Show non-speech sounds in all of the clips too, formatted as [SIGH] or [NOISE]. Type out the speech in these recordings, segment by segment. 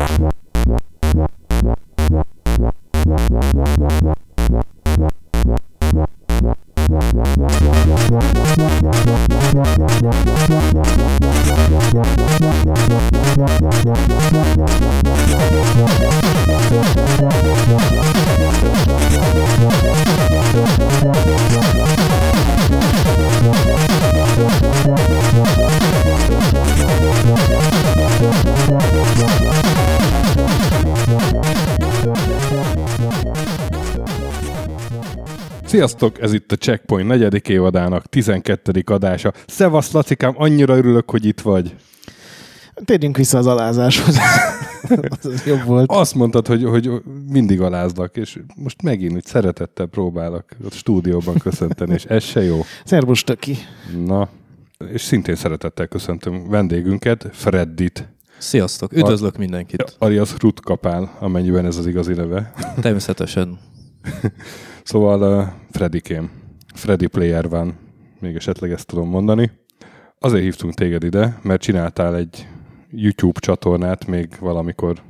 What? Sziasztok, ez itt a Checkpoint negyedik évadának 12. adása. Szevasz, Lacikám, annyira örülök, hogy itt vagy. Térjünk vissza az alázáshoz. [LAUGHS] az jobb volt. Azt mondtad, hogy, hogy mindig alázlak, és most megint úgy szeretettel próbálok a stúdióban köszönteni, és ez se jó. Szervus, Töki. Na, és szintén szeretettel köszöntöm vendégünket, Freddit. Sziasztok, üdvözlök mindenkit. Alias Rutkapál, amennyiben ez az igazi neve. Természetesen. [LAUGHS] Szóval uh, Freddikém, Freddy Player van, még esetleg ezt tudom mondani. Azért hívtunk téged ide, mert csináltál egy YouTube csatornát még valamikor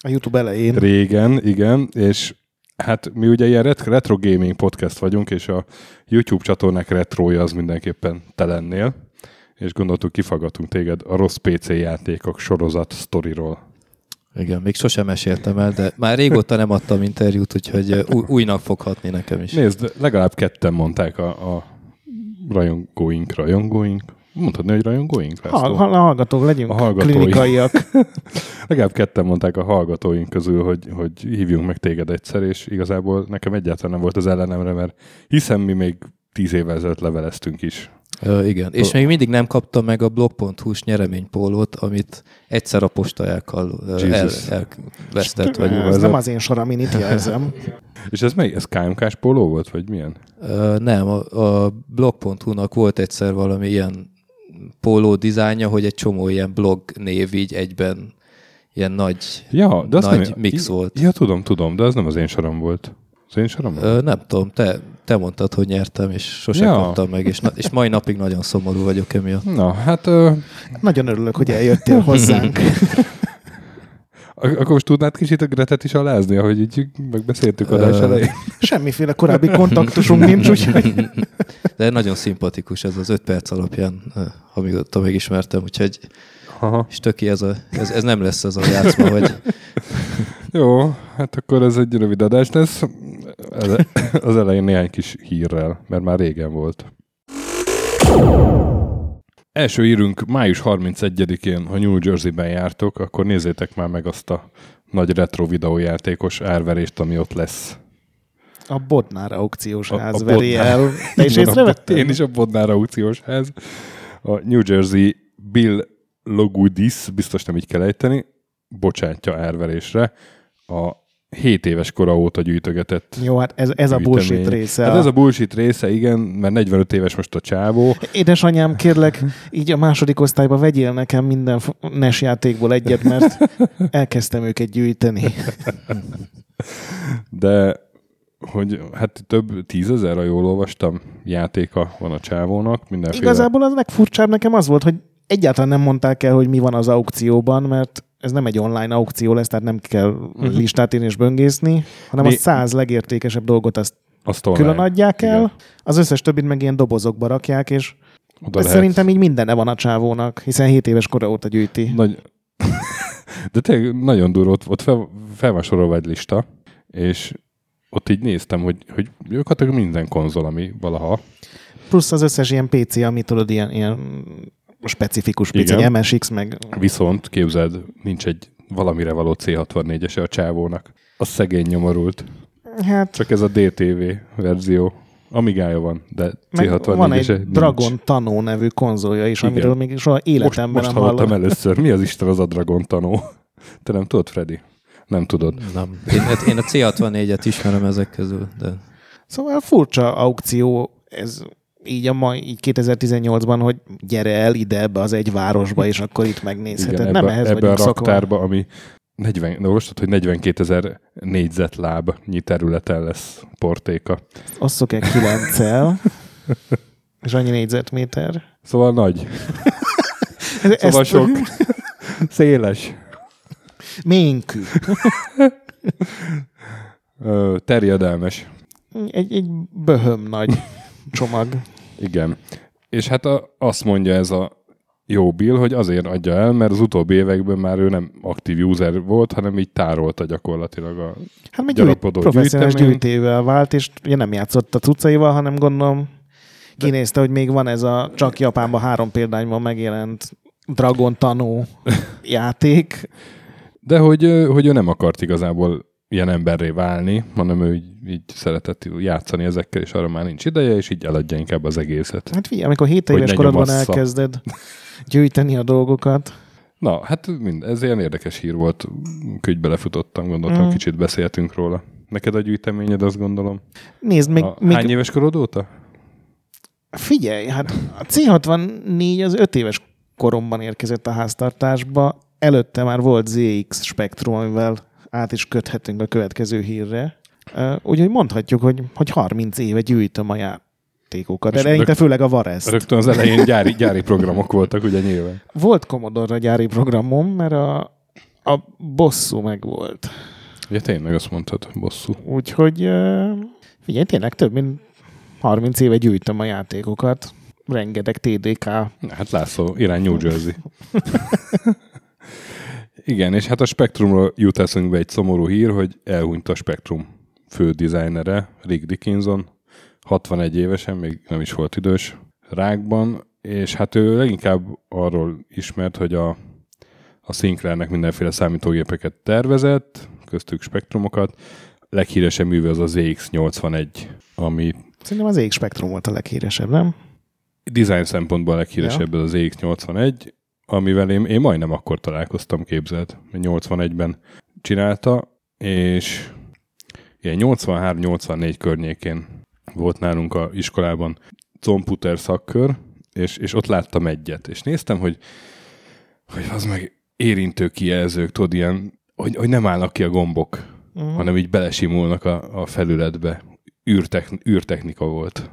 A YouTube elején. régen, igen, és hát mi ugye ilyen ret- retro gaming podcast vagyunk, és a YouTube csatornák retroja az mindenképpen te lennél, és gondoltuk kifaggatunk téged a rossz PC játékok sorozat sztoriról. Igen, még sosem meséltem el, de már régóta nem adtam interjút, úgyhogy újnak foghatni nekem is. Nézd, legalább ketten mondták a, a rajongóink, rajongóink, mondhatni, hogy rajongóink? Ha, László? ha, hallgatók, legyünk A hallgatói. klinikaiak. [LAUGHS] Legalább ketten mondták a hallgatóink közül, hogy, hogy hívjunk meg téged egyszer, és igazából nekem egyáltalán nem volt az ellenemre, mert hiszen mi még tíz évvel ezelőtt leveleztünk is. Ö, igen, és még mindig nem kaptam meg a blog.hu-s nyereménypólót, amit egyszer a postajákkal ö, el, elvesztett. Vagy, Ez ez nem az én soram, én itt jelzem. [LAUGHS] És ez melyik? Ez KMK-s póló volt, vagy milyen? Ö, nem, a, a blog.hu-nak volt egyszer valami ilyen póló dizájnja, hogy egy csomó ilyen blog név így egyben ilyen nagy, Ja, de az nagy nem, mix volt. Ja, tudom, tudom, de az nem az én sorom volt. Az én sorom volt? Ö, nem tudom, te, te mondtad, hogy nyertem, és sosem Ja. kaptam meg, és, na, és mai napig nagyon szomorú vagyok emiatt. Na, hát ö, Nagyon örülök, hogy eljöttél hozzánk. [LAUGHS] ak- akkor most tudnád kicsit a Gretet is alázni, ahogy így megbeszéltük adás elején? Semmiféle korábbi kontaktusunk nincs, úgyhogy De nagyon szimpatikus ez az öt perc alapján, ö, amióta megismertem, úgyhogy Aha. és töki ez, a, ez, ez nem lesz ez a játszma, hogy Jó, hát akkor ez egy rövid adás lesz. Ez- Az elején néhány kis hírrel, mert már régen volt. Első írünk május 31-én, ha New Jersey-ben jártok, akkor nézzétek már meg azt a nagy retro videójátékos árverést, ami ott lesz. a Bodnár aukciós A- a ház veri Bodnár. el. Te is észrevetted? Én is a Bodnár aukciós ház. A New Jersey Bill Logudis, biztos nem így kell ejteni, bocsátja árverésre a 7 éves kora óta gyűjtögetett Jó, hát ez, ez a bullshit része. Hát ez a bullshit része, igen, mert 45 éves most a csávó. Édesanyám, kérlek, így a második osztályba vegyél nekem minden NES játékból egyet, mert elkezdtem őket gyűjteni. [LAUGHS] De hogy hát több tízezer, ha jól olvastam, játéka van a csávónak, mindenféle. Igazából az legfurcsább nekem az volt, hogy egyáltalán nem mondták el, hogy mi van az aukcióban, mert ez nem egy online aukció lesz, tehát nem kell listát írni és böngészni, hanem Mi- a száz legértékesebb dolgot azt azt online. külön adják el, Igen. az összes többit meg ilyen dobozokba rakják, és Oda lehet. szerintem így mindene van a csávónak, hiszen 7 éves kora óta gyűjti. Nagy... [LAUGHS] De tényleg nagyon durva, ott, ott fel, fel van sorolva egy lista, és ott így néztem, hogy, hogy gyakorlatilag minden konzol, ami valaha. Plusz az összes ilyen PC, ami tudod, ilyen, ilyen specifikus PC, Igen. MSX, meg Viszont képzeld, nincs egy valamire való C64-ese a csávónak. Az szegény nyomorult. hát Csak ez a DTV verzió. Amigája van, de meg C64-ese van egy nincs. Dragon Tanó nevű konzolja is, Igen. amiről még soha Most, életemben most nem hallottam hallottam. először. Mi az Isten az a Dragon tanó? Te nem tudod, Freddy? Nem tudod. nem. Én, hát én a C64-et ismerem ezek közül, de Szóval furcsa aukció ez így a mai, így 2018-ban, hogy gyere el ide ebbe az egy városba, és akkor itt megnézheted. Igen, nem ebbe, ehhez ebbe a raktárba, ami 40, de olvastad, hogy 42 ezer négyzetlábnyi területen lesz portéka. Osszuk el kilenccel, [LAUGHS] és annyi négyzetméter. Szóval nagy. [LAUGHS] Szóval ezt- sok. [LAUGHS] Széles. Ménkű. Terjedelmes. Egy, egy böhöm nagy csomag. Igen. És hát a, azt mondja ez a jó Bill, hogy azért adja el, mert az utóbbi években már ő nem aktív user volt, hanem így tárolta gyakorlatilag a Hát meg gyűjt, professzionális gyűjtővel vált, és ugye nem játszott a cuccaival, hanem gondolom kinézte, hogy még van ez a csak Japánban három példányban megjelent Dragon Tanó [LAUGHS] játék. De hogy, hogy ő nem akart igazából ilyen emberré válni, hanem ő így, így szeretett játszani ezekkel, és arra már nincs ideje, és így eladja inkább az egészet. Hát figyelj, amikor 7 Hogy éves korodban elkezded gyűjteni a dolgokat, Na, hát mind, ez ilyen érdekes hír volt, hogy belefutottam, gondoltam, Mm. kicsit beszéltünk róla. Neked a gyűjteményed, azt gondolom. nézd, még, a, még Hány éves korod óta? figyelj, hát a C64 az 5 éves koromban érkezett a háztartásba, előtte már volt ZX Spectrum, amivel át is köthetünk a következő hírre. Úgyhogy mondhatjuk, hogy, hogy 30 éve gyűjtöm a játékokat. És Eleinte rögt- főleg a Varest. Rögtön az elején gyári, gyári programok voltak, ugye nyilván. Volt Commodore gyári programom, mert a, a bosszú meg volt. Ugye tényleg azt mondtad, bosszú. Úgyhogy figyelj, tényleg több mint 30 éve gyűjtöm a játékokat. Rengeteg TDK. Hát László, irány New Jersey. [LAUGHS] Igen, és hát a Spectrumról jut eszünkbe egy szomorú hír, hogy elhunyt a Spectrum fő dizájnere, Rick Dickinson, 61 évesen, még nem is volt idős, rákban, és hát ő leginkább arról ismert, hogy a, a Sinclairnek mindenféle számítógépeket tervezett, köztük spektrumokat. Leghíresebb műve az a ZX81, ami Szerintem az EX Spectrum volt a leghíresebb, nem? design szempontból a leghíresebb ja. az ZX81, amivel én, én majdnem akkor találkoztam, képzelt. 81-ben csinálta, és ilyen 83-84 környékén volt nálunk a iskolában computer szakkör, és, és ott láttam egyet, és néztem, hogy, hogy az meg érintő kijelzők, tudod, ilyen, hogy, hogy nem állnak ki a gombok, uh-huh. hanem így belesimulnak a, a felületbe. Űrtechn, űrtechnika volt.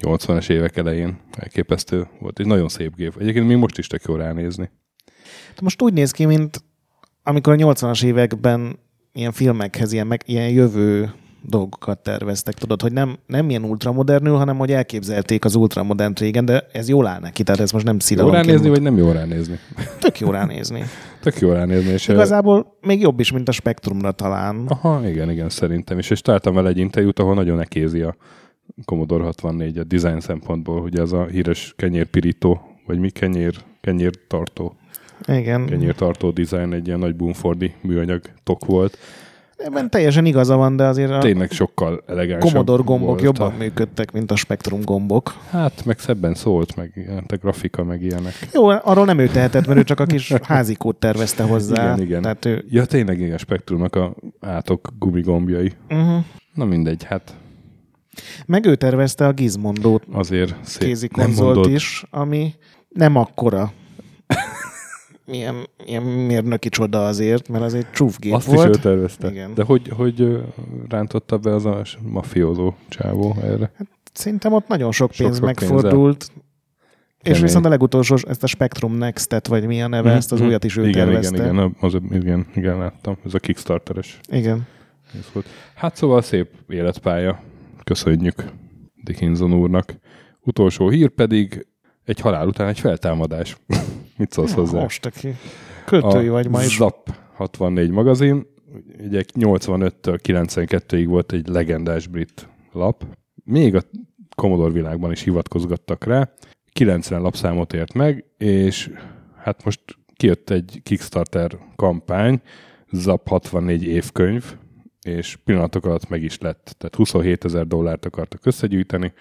80-as évek elején. Elképesztő volt. Egy nagyon szép gép. Egyébként még most is tök jó ránézni. De most úgy néz ki, mint amikor a 80-as években ilyen filmekhez ilyen, meg, ilyen jövő dolgokat terveztek, tudod, hogy nem, nem ilyen ultramodernül, hanem hogy elképzelték az ultramodernt régen, de ez jól áll neki, tehát ez most nem Jó szidalomként. ránézni, vagy nem jó ránézni? Tök jó ránézni. [LAUGHS] Tök jó ránézni. És Igazából még jobb is, mint a Spektrumra talán. Aha, igen, igen, szerintem. És, és találtam vele egy interjút, ahol nagyon nekézi a Commodore 64 a design szempontból, ugye ez a híres kenyérpirító, vagy mi kenyér, kenyértartó, Igen. kenyértartó design, egy ilyen nagy Bumfordi műanyag tok volt. Ebben teljesen igaza van, de azért a Tényleg sokkal elegánsabb Commodore gombok volt jobban a- működtek, mint a Spectrum gombok. Hát, meg szebben szólt, meg ilyen, a grafika, meg ilyenek. Jó, arról nem ő tehetett, mert ő csak a kis [LAUGHS] házikót tervezte hozzá. Igen, igen. Tehát ő... Ja, tényleg igen, a Spectrumnak a átok gumigombjai. Uh-huh. Na mindegy, hát Meg ő tervezte a Gizmondót azért szép. kézi konzolt is, ami nem akkora. Ilyen, ilyen mérnöki csoda azért, mert az egy csúfgép Azt volt. is ő tervezte. Igen. De hogy, hogy rántotta be az a mafiózó csávó erre? Szerintem ott nagyon sok pénz Sok-sok pénzzel. megfordult. És Kemény. viszont a legutolsó, ezt a Spectrum Next-et, vagy mi a neve, ezt az Mhm. újat is ő igen, tervezte. Igen, igen, az, igen, igen, láttam. Ez a Kickstarteres igen. ez volt. Hát szóval szép életpálya. Köszönjük Dickinson úrnak. Utolsó hír pedig egy halál után egy feltámadás. [LAUGHS] Mit szólsz hozzá? Most aki. Költői vagy ma is. ZAP 64 magazin, ugye 85-től 92-ig volt egy legendás brit lap. Még a Commodore világban is hivatkozgattak rá. 90 lapszámot ért meg, és hát most kijött egy Kickstarter kampány, ZAP 64 évkönyv, és pillanatok alatt meg is lett. Tehát 27 ezer dollárt akartak összegyűjteni,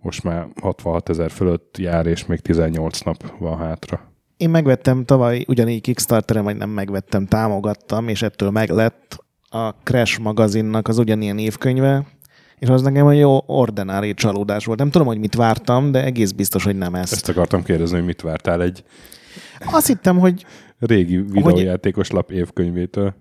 most már 66 ezer fölött jár, és még 18 nap van hátra. Én megvettem tavaly ugyanígy Kickstarteren, vagy nem megvettem, támogattam, és ettől meglett a Crash magazinnak az ugyanilyen évkönyve, és az nekem egy jó ordinári csalódás volt. Nem tudom, hogy mit vártam, de egész biztos, hogy nem ezt. Ezt akartam kérdezni, hogy mit vártál egy Azt hittem, hogy régi videójátékos lap évkönyvétől.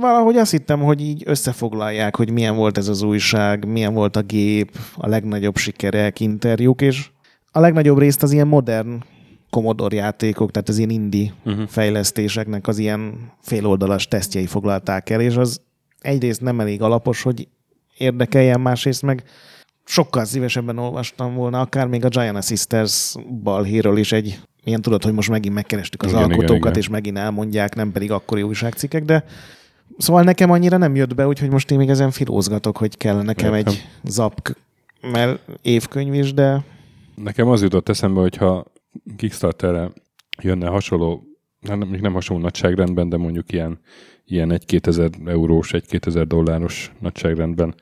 Valahogy azt hittem, hogy így összefoglalják, hogy milyen volt ez az újság, milyen volt a gép, a legnagyobb sikerek, interjúk, és a legnagyobb részt az ilyen modern Commodore játékok, tehát az ilyen indie uh-huh. fejlesztéseknek az ilyen féloldalas tesztjei foglalták el, és az egyrészt nem elég alapos, hogy érdekeljen, másrészt meg sokkal szívesebben olvastam volna, akár még a Giant Sisters balhéről is egy ilyen tudod, hogy most megint megkerestük az Igen, igen, alkotókat, igen. és megint elmondják, nem pedig akkori újságcikkek, de szóval nekem annyira nem jött be, úgyhogy most én még ezen filózgatok, hogy kell nekem Értem. egy zapk mert évkönyv is, de Nekem az jutott eszembe, hogyha Kickstarterre jönne hasonló, hát nem, nem hasonló nagyságrendben, de mondjuk ilyen, ilyen egy 2000 eurós, egy 2000 dolláros nagyságrendben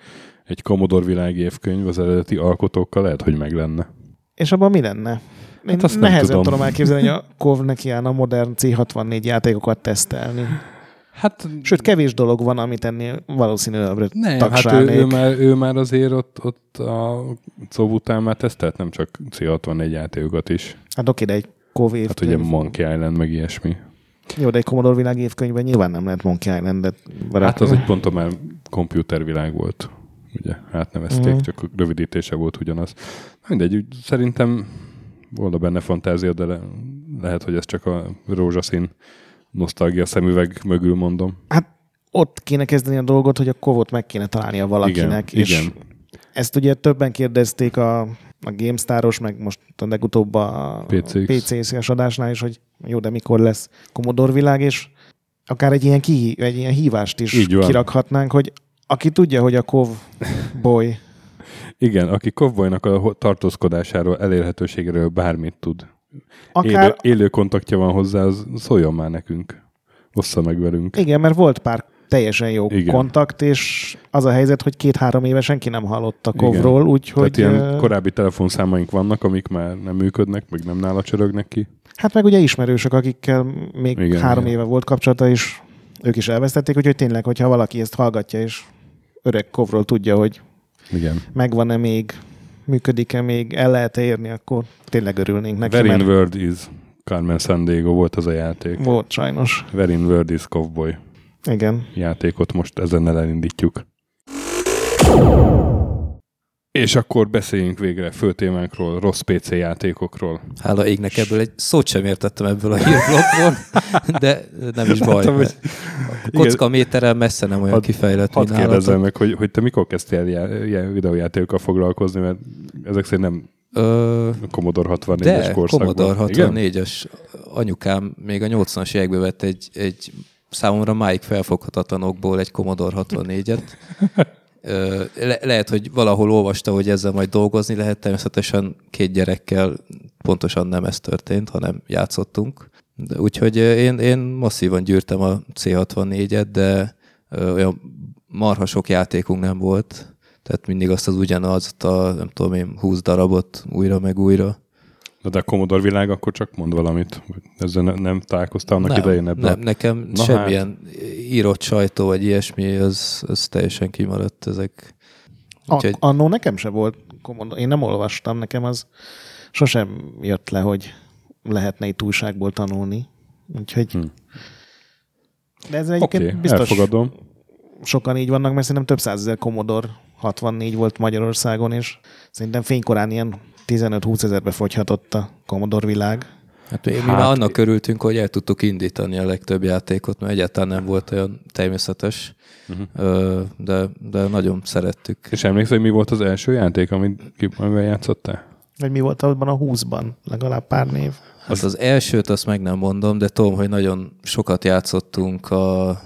egy Commodore világi évkönyv az eredeti alkotókkal lehet, hogy meg lenne. és abban mi lenne? Én Hát azt nehezen tudom. tudom. elképzelni, hogy a [LAUGHS] Kov neki a modern C64 játékokat tesztelni. Hát Sőt, kevés dolog van, amit ennél valószínűleg nem, hát ő, ő, már, ő már azért ott, ott a COV után már tesztelt nem csak C64 játékokat is. Hát oké, de egy Hát évkönyv. ugye Monkey Island, meg ilyesmi. Jó, de egy Commodore világ évkönyvben nyilván nem lehet Monkey Island-et Hát az egy ponton már komputervilág volt. Ugye átnevezték, mm. csak rövidítése volt ugyanaz. Mindegy, szerintem volna benne fantázia, de le, lehet, hogy ez csak a rózsaszín nosztalgia szemüveg mögül mondom. Hát ott kéne kezdeni a dolgot, hogy a kovot meg kéne találnia valakinek. Igen, és igen. Ezt ugye többen kérdezték a, a GameStar-os, meg most a legutóbb a PCX. PCX-es adásnál is, hogy jó, de mikor lesz Commodore világ, és akár egy ilyen, ki, egy ilyen hívást is Így van. kirakhatnánk, hogy aki tudja, hogy a Kov boy, Igen, aki kovbolynak a tartózkodásáról, elérhetőségéről bármit tud. Akár, Élő, élő kontaktja van hozzá, az szóljon már nekünk. Ossza meg velünk. igen, mert volt pár teljesen jó Igen. kontakt, és az a helyzet, hogy két-három éve senki nem hallott a. Kovról, úgyhogy... Tehát ilyen korábbi telefonszámaink vannak, amik már nem működnek, meg nem nála csörögnek ki. Hát meg ugye ismerősök, akikkel még igen, három igen. éve volt kapcsolata, és ők is elvesztették, úgyhogy tényleg, hogyha valaki ezt hallgatja, és öreg kovról tudja, hogy Igen. megvan-e még, működik-e még, el lehet érni, akkor tényleg örülnénk neki, Very in mert World is Carmen Sandiego volt az a játék. volt sajnos. Very in World is Cowboy Igen. játékot most ezennel elindítjuk. És akkor beszéljünk végre fő témánkról, rossz PC játékokról. Hála égnek ebből egy szót sem értettem ebből a hírblokkból, de nem is baj. Láttam, hogy- a kocka méterrel messze nem olyan Hadd- kifejlett, Hadd mint kérdezzem meg, hogy, hogy te mikor kezdtél ilyen videójátékokkal foglalkozni, mert ezek szerint nem Ö, Commodore 64-es de, korszakban. Commodore Igen? 64-es. Anyukám még a 80-as években vett egy, egy számomra máig felfoghatatlanokból egy Commodore 64-et. Le- lehet, hogy valahol olvasta, hogy ezzel majd dolgozni lehet, természetesen két gyerekkel pontosan nem ez történt, hanem játszottunk. De, úgyhogy én, én masszívan gyűrtem a C64-et, de olyan marha sok játékunk nem volt, tehát mindig azt az ugyanaz, a nem tudom én, 20 darabot újra meg újra. Na de a Commodore világ, akkor csak mond valamit. Ezzel ne, nem találkoztál annak nem, idején ebben? nem, nekem Na semmilyen írott sajtó vagy ilyesmi, az, az teljesen kimaradt ezek. Úgyhogy A, annó nekem se volt Commodore. Én nem olvastam, nekem az sosem jött le, hogy lehetne itt újságból tanulni. Úgyhogy... Hm. De ez egyébként okay, biztos elfogadom. sokan így vannak, mert szerintem több százezer Commodore 64 volt Magyarországon, és szerintem fénykorán ilyen 15-20 ezerbe fogyhatott a Commodore világ. hát mi, mi Hát- már annak örültünk, hogy el tudtuk indítani a legtöbb játékot, mert egyáltalán nem volt olyan természetes, Uh-huh. De, de nagyon szerettük. És emlékszel, hogy mi volt az első játék, amit amivel játszottál? Vagy mi volt abban a 20-ban? Legalább pár név. Hát az elsőt azt meg nem mondom, de tudom, hogy nagyon sokat játszottunk a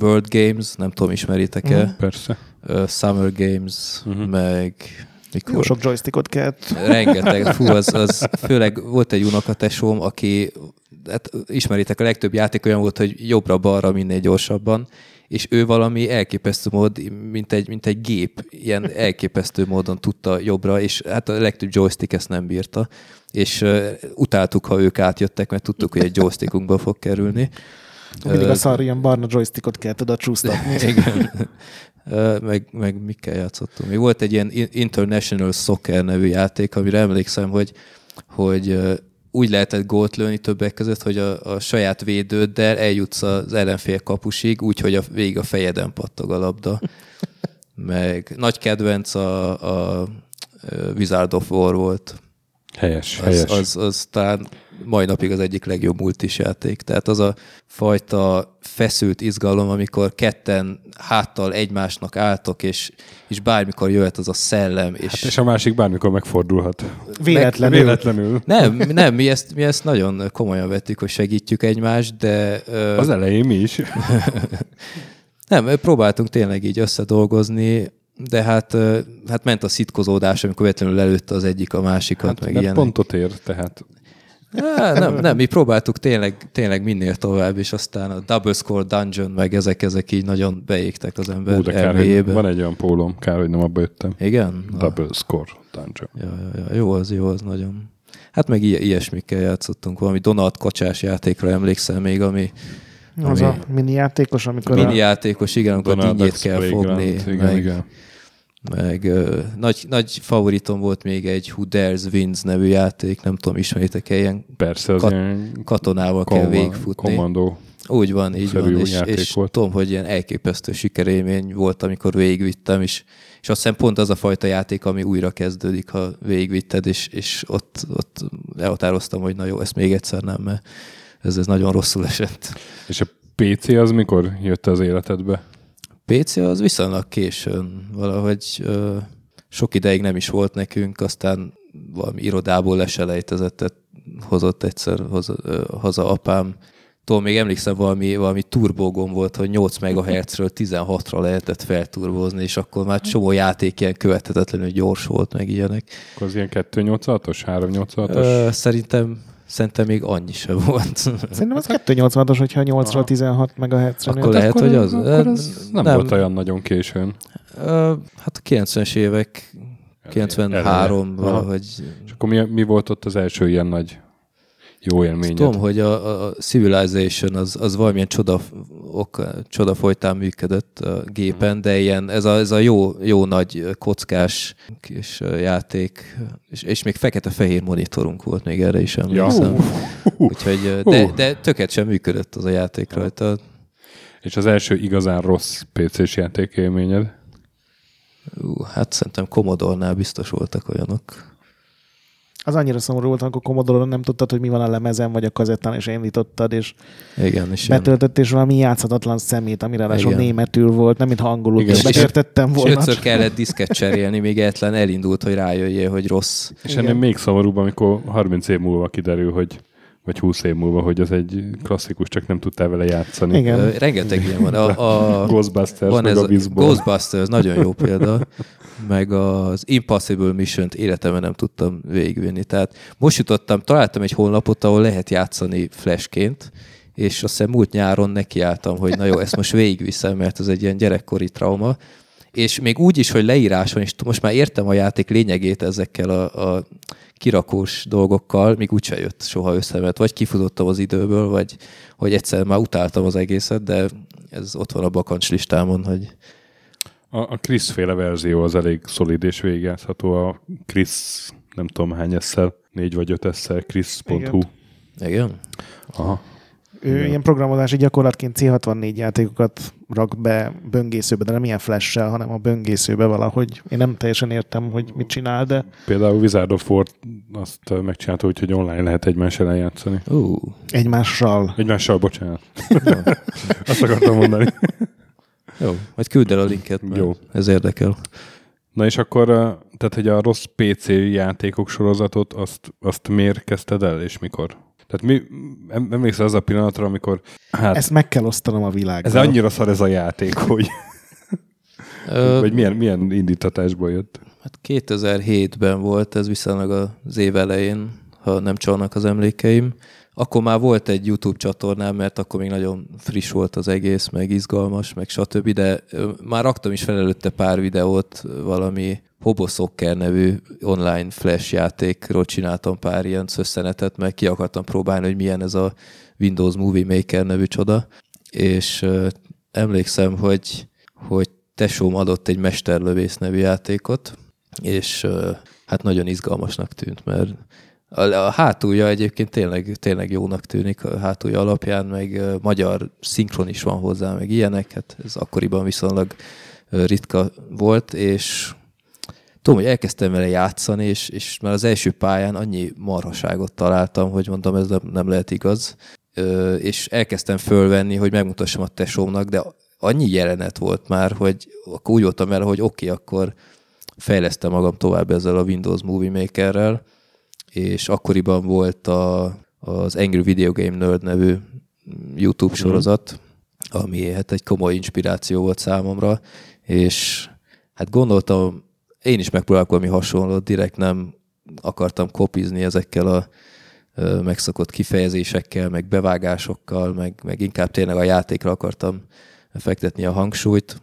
World Games, nem tudom, ismeritek-e? Mhm. Persze. Ö, Summer Games, Mhm. meg mikor? Jó sok joystickot kellett. Rengeteg, fú, az, [LAUGHS] az főleg volt egy unokatesóm, aki, hát ismeritek, a legtöbb játék olyan volt, hogy jobbra-balra minél gyorsabban, és ő valami elképesztő mód, mint egy, mint egy gép, ilyen elképesztő módon tudta jobbra, és hát a legtöbb joystick ezt nem bírta, és uh, utáltuk, ha ők átjöttek, mert tudtuk, hogy egy joystickunkba fog kerülni. Mindig a szar ilyen barna joystickot kell oda csúsztatni. [LAUGHS] igen. Meg, meg mikkel játszottunk. Még volt egy ilyen International Soccer nevű játék, amire emlékszem, hogy, hogy úgy lehetett gólt lőni többek között, hogy a, a saját védőddel eljutsz az ellenfél kapusig, úgy, hogy a, végig a fejeden pattog a labda. [LAUGHS] Meg nagy kedvenc a, a Wizard of War volt. Helyes, az, helyes. az, az talán mai napig az egyik legjobb multis játék. Tehát az a fajta feszült izgalom, amikor ketten háttal egymásnak álltok, és, és bármikor jöhet az a szellem. És, Hát és a másik bármikor megfordulhat. Véletlenül. Véletlenül. nem, nem mi, ezt, mi ezt nagyon komolyan vettük, hogy segítjük egymást, de... Az elején mi is. [LAUGHS] Nem, próbáltunk tényleg így összedolgozni, de hát, hát ment a szitkozódás, amikor véletlenül előtte az egyik a másikat, Hát, meg ilyenek. pontot ér, tehát Á, nem, [LAUGHS] nem, mi próbáltuk tényleg, tényleg minél tovább, és aztán a Double Score Dungeon, meg ezek, ezek így nagyon beégtek az ember Ú, de kár, hogy van egy olyan pólom, kár, hogy nem abba jöttem. Igen? Double score dungeon. ja, ja, ja, jó az, jó az nagyon. Hát meg ilyes, ilyesmikkel játszottunk, valami Donald kocsás játékra emlékszel még, ami Az ami- a mini játékos, amikor mini a, játékos, igen, amikor Donald dinnyét Duck's kell Playground, fogni, Igen, meg, igen. Meg ö, nagy, nagy favoritom volt még egy Who Dares Wins nevű játék, nem tudom, ismeritek-e, ilyen Persze, Kat- ilyen katonával kell komma- végigfutni. kommandó. Úgy van, így van, és, és volt. tudom, hogy ilyen elképesztő sikerélmény volt, amikor végigvittem, és, és azt hiszem pont az a fajta játék, ami újra kezdődik, ha végigvitted, és, és ott, ott elhatároztam, hogy na jó, ezt még egyszer nem, mert ez, ez nagyon rosszul esett. És a PC az mikor jött az életedbe? PC az viszonylag későn, valahogy ö, sok ideig nem is volt nekünk, aztán valami irodából leselejtezettet hozott egyszer hoza, ö, haza apám. Tudom, még emlékszem, valami, valami turbógom volt, hogy 8 MHz-ről 16-ra lehetett felturbózni, és akkor már csomó játék ilyen követhetetlenül gyors volt, meg ilyenek. Akkor az ilyen 286-os, 386-os? Ö, szerintem, szerintem még annyi sem volt. Szerintem az 286-os, hogyha 8-ról 16 MHz-re Akkor nőtt. lehet, akkor, hogy az- Akkor az nem, nem. volt olyan nagyon későn. Hát a 90-es évek, 93 Eleje. valahogy És akkor mi, mi volt ott az első ilyen nagy jó élményed? Tudom, hogy a, a Civilization az, az valamilyen csoda, ok, csoda folytán működött a gépen, de ilyen, ez a, ez a jó, jó nagy kockás kis játék, és, és még fekete-fehér monitorunk volt, még erre is emlékszem. Ja. Úgyhogy, de, de töket sem működött az a játék rajta. És az első igazán rossz PC-s játék élményed? Hát szerintem Commodore-nál biztos voltak olyanok. Az annyira szomorú volt, amikor commodore nem tudtad, hogy mi van a lemezen, vagy a kazettán, és indítottad, és Igen, és betöltött, és valami játszhatatlan szemét, amire ráadásul németül volt, nem mintha angolul Igen, és- betértettem és volna. ötször kellett diszket cserélni, még egyetlen elindult, hogy rájöjjél, hogy rossz. És Igen. ennél még szomorúbb, amikor 30 év múlva kiderül, hogy vagy 20 év múlva, hogy ez egy klasszikus, csak nem tudtál vele játszani. Igen. Ö, Rengeteg ilyen van. A, a, Ghostbusters, van meg ez a a Bizból. Ghostbusters, nagyon jó példa, meg az Impossible Mission-t életemben nem tudtam végigvinni. Tehát most jutottam, találtam egy honlapot, ahol lehet játszani flashként, és azt hiszem múlt nyáron nekiálltam, hogy na jó, ezt most végigviszem, mert ez egy ilyen gyerekkori trauma, és még úgy is, hogy leírás van, és most már értem a játék lényegét ezekkel a, a kirakós dolgokkal, még úgyse jött soha össze, mert vagy kifutottam az időből, vagy hogy egyszer már utáltam az egészet, de ez ott van a bakancs listámon, hogy A, a Chris féle verzió az elég szolid és végigjátszható. A Chris, nem tudom hány esszel, négy vagy öt esszel, chris.hu. igen. Aha. Ő Igen. ilyen programozási gyakorlatként C64 játékokat rak be böngészőbe, de nem ilyen flash hanem a böngészőbe valahogy. Én nem teljesen értem, hogy mit csinál, de Például Wizard of War azt megcsinálta úgy, hogy online lehet egymás ellen játszani. Ú, egymással. Egymással, bocsánat. [LAUGHS] azt akartam mondani. jó, majd küld el a linket, mert Jó. ez érdekel. Na és akkor, tehát hogy a rossz PC játékok sorozatot, azt, azt miért kezdted el, és mikor? Tehát mi, em- emlékszel az a pillanatra, amikor hát Ezt meg kell osztanom a világgal. ez annyira szar ez a játék, hogy [LAUGHS] vagy milyen, milyen indítatásból jött? Hát 2007-ben volt ez viszonylag az év elején, ha nem csalnak az emlékeim. Akkor már volt egy YouTube csatornám, mert akkor még nagyon friss volt az egész, meg izgalmas, meg stb. De már raktam is fel előtte pár videót, valami Hobo Soccer nevű online flash játékról csináltam pár ilyen szösszenetet, meg ki akartam próbálni, hogy milyen ez a Windows Movie Maker nevű csoda. És emlékszem, hogy, hogy tesóm adott egy Mesterlövész nevű játékot, és hát nagyon izgalmasnak tűnt, mert a, a hátulja egyébként tényleg, tényleg jónak tűnik, a hátulja alapján, meg magyar szinkron is van hozzá, meg ilyenek, hát ez akkoriban viszonylag ritka volt, és tudom, hogy elkezdtem vele játszani, és, és már az első pályán annyi marhaságot találtam, hogy mondtam, ez nem, lehet igaz. Ö, és elkezdtem fölvenni, hogy megmutassam a tesómnak, de annyi jelenet volt már, hogy akkor úgy voltam vele, hogy oké, okay, akkor fejlesztem magam tovább ezzel a Windows Movie Makerrel, és akkoriban volt a, az Angry Video Game Nerd nevű YouTube mhm. sorozat, ami hát egy komoly inspiráció volt számomra, és hát gondoltam, én is megpróbálok valami hasonlót, direkt nem akartam kopizni ezekkel a megszokott kifejezésekkel, meg bevágásokkal, meg, meg inkább tényleg a játékra akartam fektetni a hangsúlyt,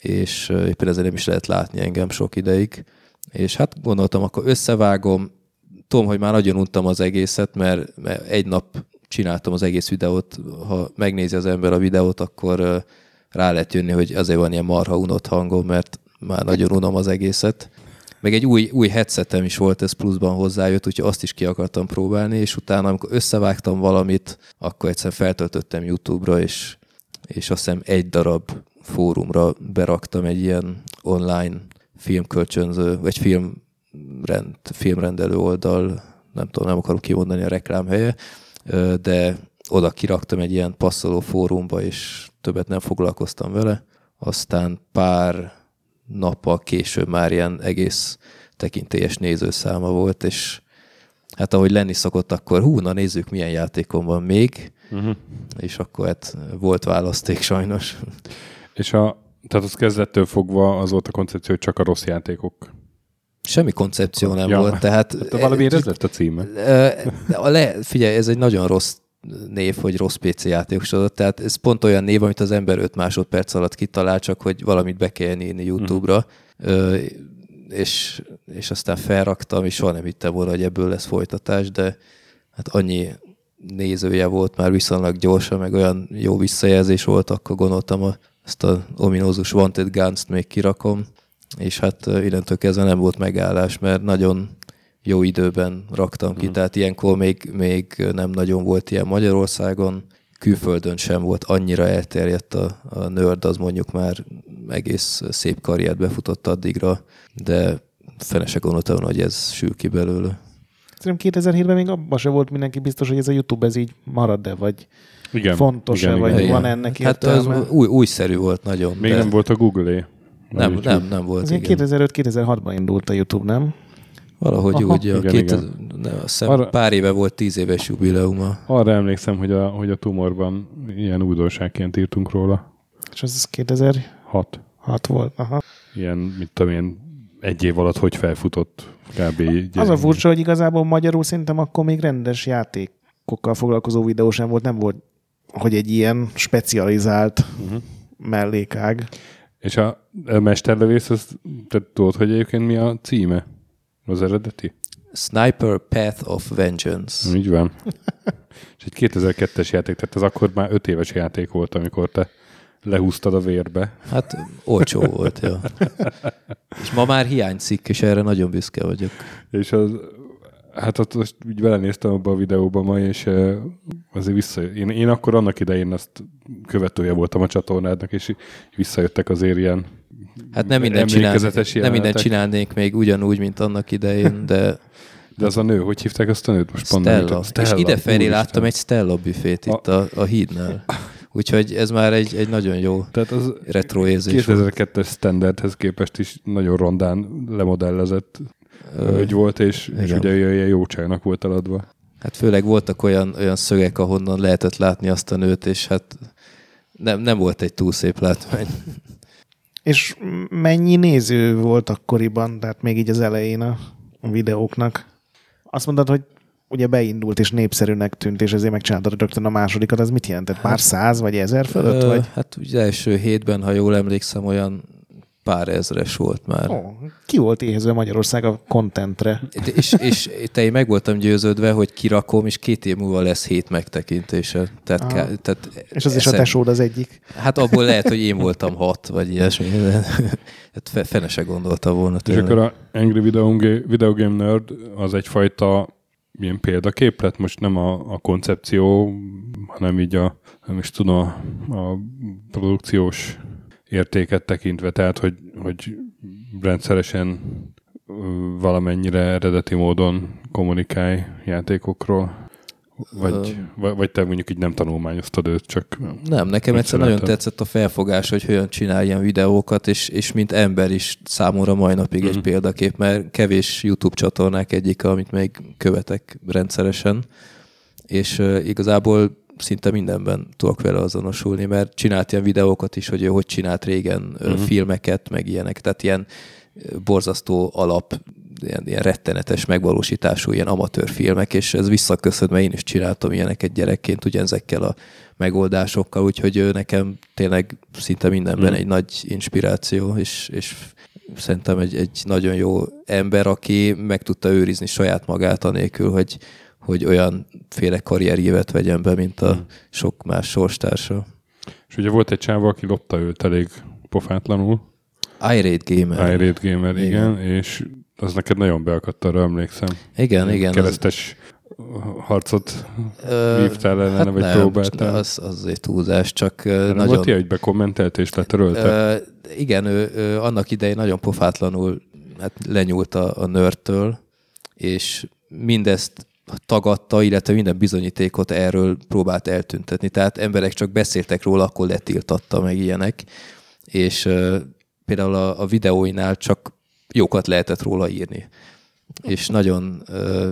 és éppen ezért nem is lehet látni engem sok ideig. És hát gondoltam, akkor összevágom, tudom, hogy már nagyon untam az egészet, mert, mert egy nap csináltam az egész videót, ha megnézi az ember a videót, akkor rá lehet jönni, hogy azért van ilyen marha unott hangom, mert már nagyon unom az egészet. Meg egy új, új headsetem is volt, ez pluszban hozzájött, úgyhogy azt is ki akartam próbálni, és utána, amikor összevágtam valamit, akkor egyszer feltöltöttem YouTube-ra, és, és azt hiszem egy darab fórumra beraktam egy ilyen online filmkölcsönző, vagy filmrend, filmrendelő oldal, nem tudom, nem akarom kimondani a reklámhelye, de oda kiraktam egy ilyen passzoló fórumba, és többet nem foglalkoztam vele. Aztán pár nappal később már ilyen egész tekintélyes nézőszáma volt, és hát ahogy lenni szokott, akkor hú, na nézzük, milyen játékom van még, uh-huh. és akkor hát volt választék sajnos. És a, tehát az kezdettől fogva az volt a koncepció, hogy csak a rossz játékok Semmi koncepció nem ja, volt, tehát... tehát valami ez lett a címe. Le, figyelj, ez egy nagyon rossz név, hogy rossz PC játékos tehát ez pont olyan név, amit az ember 5 másodperc alatt kitalál, csak hogy valamit be kell írni YouTube-ra, mm. és, és aztán felraktam, és soha nem hittem volna, hogy ebből lesz folytatás, de hát annyi nézője volt már viszonylag gyorsan, meg olyan jó visszajelzés volt, akkor gondoltam, a, ezt a ominózus Wanted Guns-t még kirakom, és hát innentől kezdve nem volt megállás, mert nagyon jó időben raktam ki, mm. tehát ilyenkor még, még nem nagyon volt ilyen Magyarországon, külföldön sem volt annyira elterjedt a, a nerd, az mondjuk már egész szép karriert befutott addigra, de fene se gondoltam, hogy ez sül ki belőle. Szerintem 2007-ben még abban se volt mindenki biztos, hogy ez a YouTube ez így marad-e, vagy igen, fontos-e, igen, vagy igen. van ennek értelme. Hát az új, újszerű volt nagyon. Még de... nem volt a Google-é. Nem, nem, nem volt. 2005-2006-ban indult a YouTube, nem? Valahogy Aha, úgy, igen, két, igen. Ne, azt Arra, pár éve volt tíz éves jubileuma. Arra emlékszem, hogy a, hogy a tumorban ilyen újdonságként írtunk róla. És az 2006 6 volt, aha. Ilyen, mit tudom én, egy év alatt hogy felfutott kb. Az a furcsa, hogy igazából magyarul szerintem akkor még rendes játékokkal foglalkozó videó sem volt, nem volt, hogy egy ilyen specializált uh-huh. mellékág. És a, a mesterlövész, az, te tudod, hogy egyébként mi a címe? Az eredeti? Sniper Path of Vengeance. Így van. És egy 2002-es játék, tehát ez akkor már 5 éves játék volt, amikor te lehúztad a vérbe. Hát olcsó volt, jó. [LAUGHS] És ma már hiányzik, és erre nagyon büszke vagyok. És az, hát ott most úgy belenéztem abba a videóba ma, és azért vissza, én, én akkor annak idején azt követője voltam a csatornádnak, és visszajöttek azért ilyen Hát nem minden csinálnék, nem minden csinálnék még ugyanúgy, mint annak idején, de... De az a nő, hogy hívták azt a nőt? Most Stella. Stella. És idefelé láttam egy Stella büfét itt a, a hídnál. Úgyhogy ez már egy, egy nagyon jó Tehát az retro érzés 2002-es standardhez képest is nagyon rondán lemodellezett hölgy volt, és, és ugye ilyen jó csajnak volt eladva. Hát főleg voltak olyan, olyan szögek, ahonnan lehetett látni azt a nőt, és hát nem, nem volt egy túl szép látvány. És mennyi néző volt akkoriban, tehát még így az elején a, a videóknak? Azt mondod, hogy ugye beindult és népszerűnek tűnt, és ezért megcsináltad rögtön a másodikat, az mit jelentett? Pár hát, száz vagy ezer fölött? Ö, vagy? Hát ugye első hétben, ha jól emlékszem, olyan pár ezres volt már. Oh, ki volt éhezve Magyarország a kontentre? És, és te én meg voltam győződve, hogy kirakom, és két év múlva lesz hét megtekintése. Tehát, ah. ká, tehát és az eszem, is a tesód az egyik? Hát abból lehet, hogy én voltam hat, vagy ilyesmi. Hát fene se gondolta volna. Tényleg. És akkor a Angry Video, Video Game Nerd az egyfajta milyen példaképlet, most nem a, a koncepció, hanem így a, nem is tudom, a, a produkciós értéket tekintve, tehát hogy, hogy rendszeresen valamennyire eredeti módon kommunikálj játékokról? Vagy, vagy, vagy te mondjuk így nem tanulmányoztad őt, csak... Nem, nekem egyszer nagyon tetszett a felfogás, hogy hogyan csinál ilyen videókat, és, és mint ember is számomra mai napig mm. egy mhm. példakép, mert kevés YouTube csatornák egyik, amit még követek rendszeresen, és uh, igazából szinte mindenben tudok vele azonosulni, mert csinált ilyen videókat is, hogy ő hogy csinált régen uh-huh. filmeket, meg ilyenek, tehát ilyen borzasztó alap, ilyen, ilyen rettenetes megvalósítású ilyen amatőr filmek, és ez visszaköszön, mert én is csináltam ilyeneket gyerekként, ugye ezekkel a megoldásokkal, úgyhogy ő nekem tényleg szinte mindenben uh-huh. egy nagy inspiráció, és, és szerintem egy, egy nagyon jó ember, aki meg tudta őrizni saját magát anélkül, hogy hogy olyan féle karrierjévet vegyen be, mint a hmm. sok más sorstársa. És ugye volt egy csáva, aki lopta őt elég pofátlanul. Irate Gamer. Irate Gamer, igen. igen, és az neked nagyon beakadt, arra emlékszem. Igen, igen. Keresztes az... harcot vívtál ellene, hát vagy nem, próbáltál. Az, az azért túlzás, csak De nagyon... Volt ilyen, hogy bekommentelt és letörölte? Uh, igen, ő, ő, annak idején nagyon pofátlanul hát lenyúlt a, a nörtől, és mindezt tagadta, illetve minden bizonyítékot erről próbált eltüntetni. Tehát emberek csak beszéltek róla, akkor letiltatta meg ilyenek. És például a, a videóinál csak jókat lehetett róla írni. És nagyon, uh,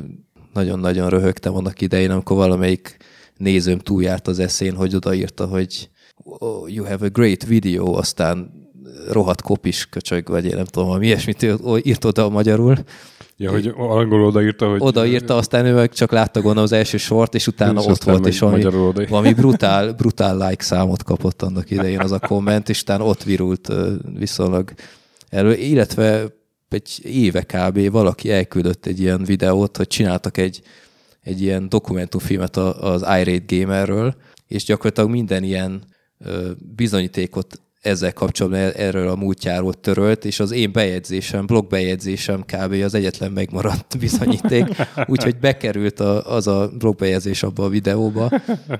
nagyon-nagyon röhögtem annak idején, amikor valamelyik nézőm túljárt az eszén, hogy odaírta, hogy oh, you have a great video, aztán rohadt kopis köcsög, vagy én nem tudom, valami ilyesmit írt oda magyarul, Ja, hogy angol odaírta, hogy... Odaírta, aztán ő meg csak látta gondolom az első sort, és utána és ott volt, és valami, valami brutál, brutál like számot kapott annak idején az a komment, és utána ott virult viszonylag elő, illetve egy éve kb. valaki elküldött egy ilyen videót, hogy csináltak egy, egy ilyen dokumentumfilmet az iRate Gamerről, és gyakorlatilag minden ilyen bizonyítékot ezzel kapcsolatban e- erről a múltjáról törölt, és az én bejegyzésem, blog bejegyzésem kb. az egyetlen megmaradt [LAUGHS] bizonyíték, úgyhogy bekerült a, az a blogbejegyzés abba a videóba,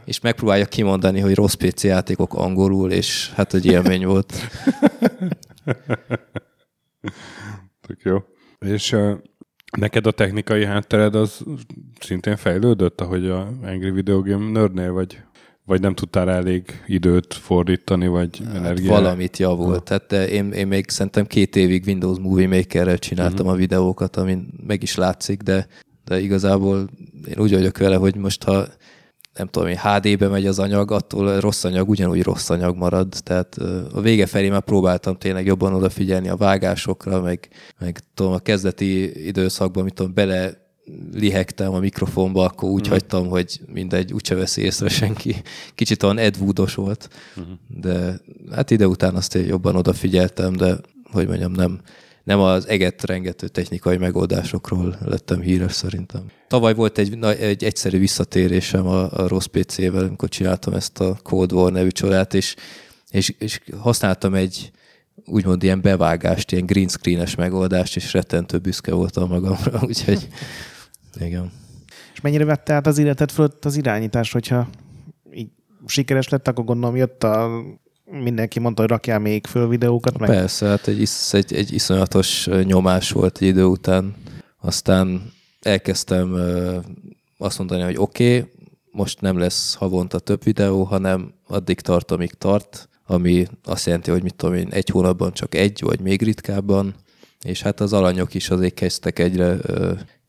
és megpróbálja kimondani, hogy rossz PC játékok angolul, és hát egy élmény volt. Tök jó. És uh, neked a technikai háttered az szintén fejlődött, ahogy a Angry Video Game nerdnél vagy? Vagy nem tudtál elég időt fordítani, vagy hát energiát? Valamit javult. Ha. Tehát én, én még szerintem két évig Windows Movie Maker-rel csináltam uh-huh. a videókat, amin meg is látszik, de, de igazából én úgy vagyok vele, hogy most ha nem tudom, hogy HD-be megy az anyag, attól rossz anyag ugyanúgy rossz anyag marad. Tehát a vége felé már próbáltam tényleg jobban odafigyelni a vágásokra, meg, meg tudom, a kezdeti időszakban, mit tudom, bele lihegtem a mikrofonba, akkor úgy uh-huh. hagytam, hogy mindegy, úgyse veszi észre senki. Kicsit olyan Ed Woodos volt, uh-huh. de hát ide után azt én jobban odafigyeltem, de hogy mondjam, nem, nem az eget rengető technikai megoldásokról lettem híres szerintem. Tavaly volt egy, na, egy egyszerű visszatérésem a, a rossz PC-vel, amikor csináltam ezt a Cold War nevű csodát, és, és, és használtam egy, úgymond ilyen bevágást, ilyen green screenes megoldást, és rettentő büszke voltam magamra, [LAUGHS] úgyhogy igen. És mennyire vette át az életet fölött az irányítás, hogyha így sikeres lett, akkor gondolom jött a mindenki mondta, hogy rakjál még föl videókat. Meg. Persze, hát egy, isz, egy, egy iszonyatos nyomás volt egy idő után. Aztán elkezdtem azt mondani, hogy oké, okay, most nem lesz havonta több videó, hanem addig tart, amíg tart, ami azt jelenti, hogy mit tudom én, egy hónapban csak egy, vagy még ritkábban, és hát az alanyok is azért kezdtek egyre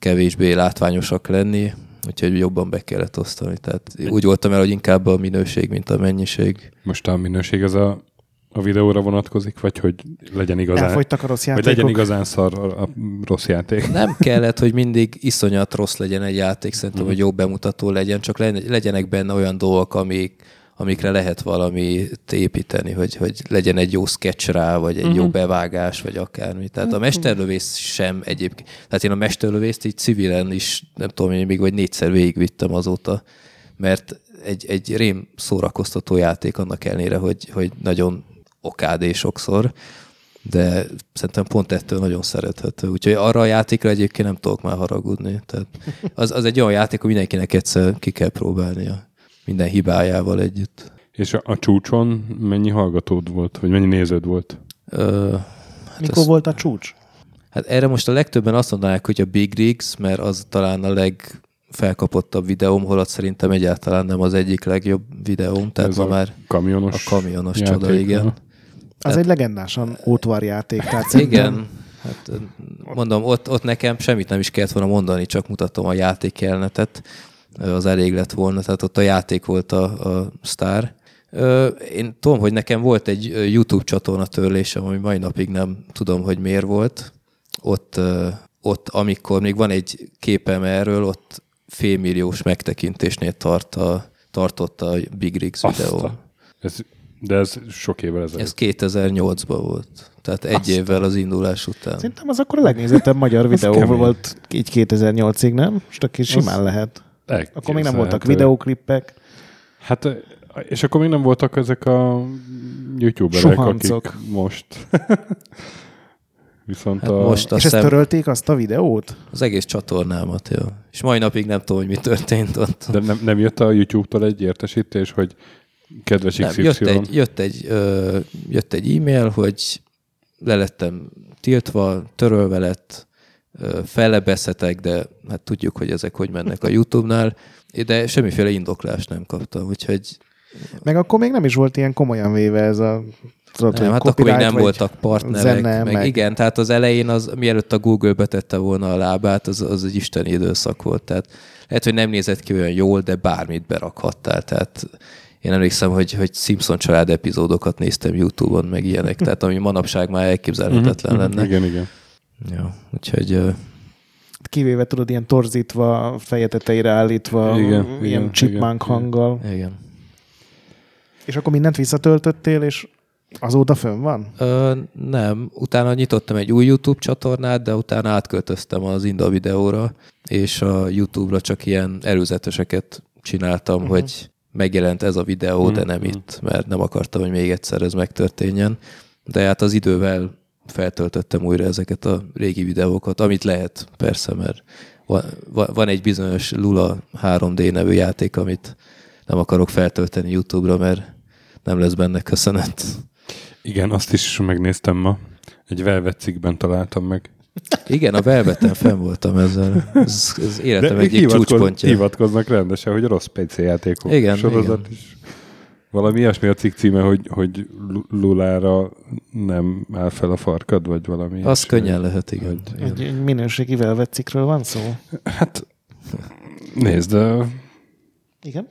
kevésbé látványosak lenni, úgyhogy jobban be kellett osztani. Tehát úgy voltam el, hogy inkább a minőség, mint a mennyiség. Most a minőség az a, a videóra vonatkozik, vagy hogy legyen igazán... Elfogytak a rossz játékok. Vagy legyen igazán szar a, a rossz játék. Nem [LAUGHS] kellett, hogy mindig iszonyat rossz legyen egy játék, szerintem, mm. hogy jó bemutató legyen, csak legyenek benne olyan dolgok, amik, amikre lehet valamit építeni, hogy, hogy legyen egy jó sketch rá, vagy egy uh-huh. jó mhm. bevágás, vagy akármi. Tehát uh-huh. a mhm. mesterlövész sem egyébként. Tehát én a mesterlövészt így civilen is, nem tudom én még, vagy négyszer végigvittem azóta, mert egy, egy rém szórakoztató játék annak ellenére, hogy, hogy nagyon okádé sokszor, de szerintem pont ettől nagyon szerethető. Úgyhogy arra a játékra egyébként nem tudok már haragudni. Tehát az, az egy olyan játék, hogy mindenkinek egyszer ki kell próbálnia minden hibájával együtt. És a, a csúcson mennyi hallgatód volt, vagy mennyi néződ volt? Ö, hát Mikor ez, volt a csúcs? Hát erre most a legtöbben azt mondanák, hogy a Big Rigs, mert az talán a legfelkapottabb videóm, holott szerintem egyáltalán nem az egyik legjobb videóm, tehát Ez ma a már kamionos a kamionos játék, csoda, igen. Az Tehát- egy legendásan ótvarjáték, tehát szerintem Igen, hát mondom, ott, ott nekem semmit nem is kellett volna mondani, csak mutatom a játékjelnetet, az elég lett volna, tehát ott a játék volt a, a sztár. Én tudom, hogy nekem volt egy YouTube csatorna törlésem, ami mai napig nem tudom, hogy miért volt. Ott, ott amikor még van egy képem erről, ott félmilliós megtekintésnél tart a, tartott a Big Rigs videó. Ez, de ez sok évvel ezelőtt. Ez 2008-ban volt. Tehát egy Azt. évvel az indulás után. Szerintem az akkor a legnézettebb magyar [LAUGHS] videó volt így 2008-ig, nem? Most aki simán lehet. Akkor még nem voltak Elképzelhető. videóklippek. Hát, és akkor még nem voltak ezek a youtuberek, Suhancok. akik most. [LAUGHS] Viszont Hát a... most És azt ezt törölték azt a videót? az egész csatornámat, jó. És mai napig nem tudom, hogy mi történt ott. De nem, nem jött a YouTube-tól egy értesítés, hogy kedves Nem, XY. jött, egy, jött, egy, ö, jött egy e-mail, hogy le lettem tiltva, törölve lett, ö, fellebezhetek, de hát tudjuk, hogy ezek hogy mennek a YouTube-nál, de semmiféle indoklást nem kaptam, úgyhogy Meg akkor még nem is volt ilyen komolyan véve ez a tudod, nem, hát akkor még nem voltak partnerek, zene, meg, meg- igen, tehát az elején, az, mielőtt a Google betette volna a lábát, az, az egy isteni időszak volt, tehát lehet, hogy nem nézett ki olyan jól, de bármit berakhattál, tehát én emlékszem, hogy, hogy Simpson család epizódokat néztem YouTube-on, meg ilyenek, tehát ami manapság már elképzelhetetlen Mhm, lenne. Igen, igen. Jó, úgyhogy ö, Kivéve tudod, ilyen torzítva, feje tetejére állítva, Igen, ilyen igen, chipmunk igen, hanggal. igen. És akkor mindent visszatöltöttél, és azóta fönn van? Ö, nem, utána nyitottam egy új YouTube csatornát, de utána átköltöztem az Inda videóra, és a YouTube-ra csak ilyen előzeteseket csináltam, uh-huh. hogy megjelent ez a videó, de nem itt, mert nem akartam, hogy még egyszer ez megtörténjen. De hát az idővel feltöltöttem újra ezeket a régi videókat, amit lehet, persze, mert van, egy bizonyos Lula 3D nevű játék, amit nem akarok feltölteni YouTube-ra, mert nem lesz benne köszönet. Igen, azt is megnéztem ma. Egy Velvet cikkben találtam meg. Igen, a Velveten fenn voltam ezzel. Ez, ez életem egyik hivatkoz- csúcspontja. hivatkoznak rendesen, hogy rossz PC játékok Igen, sorozat igen. is. Valami ilyesmi a cikk címe, hogy, hogy Lu- Lulára nem áll fel a farkad, vagy valami Az ilyesmi. könnyen lehet, igen. Hogy- Egy, igen. egy minőségi velvetcikről van szó? Hát nézd, de Igen.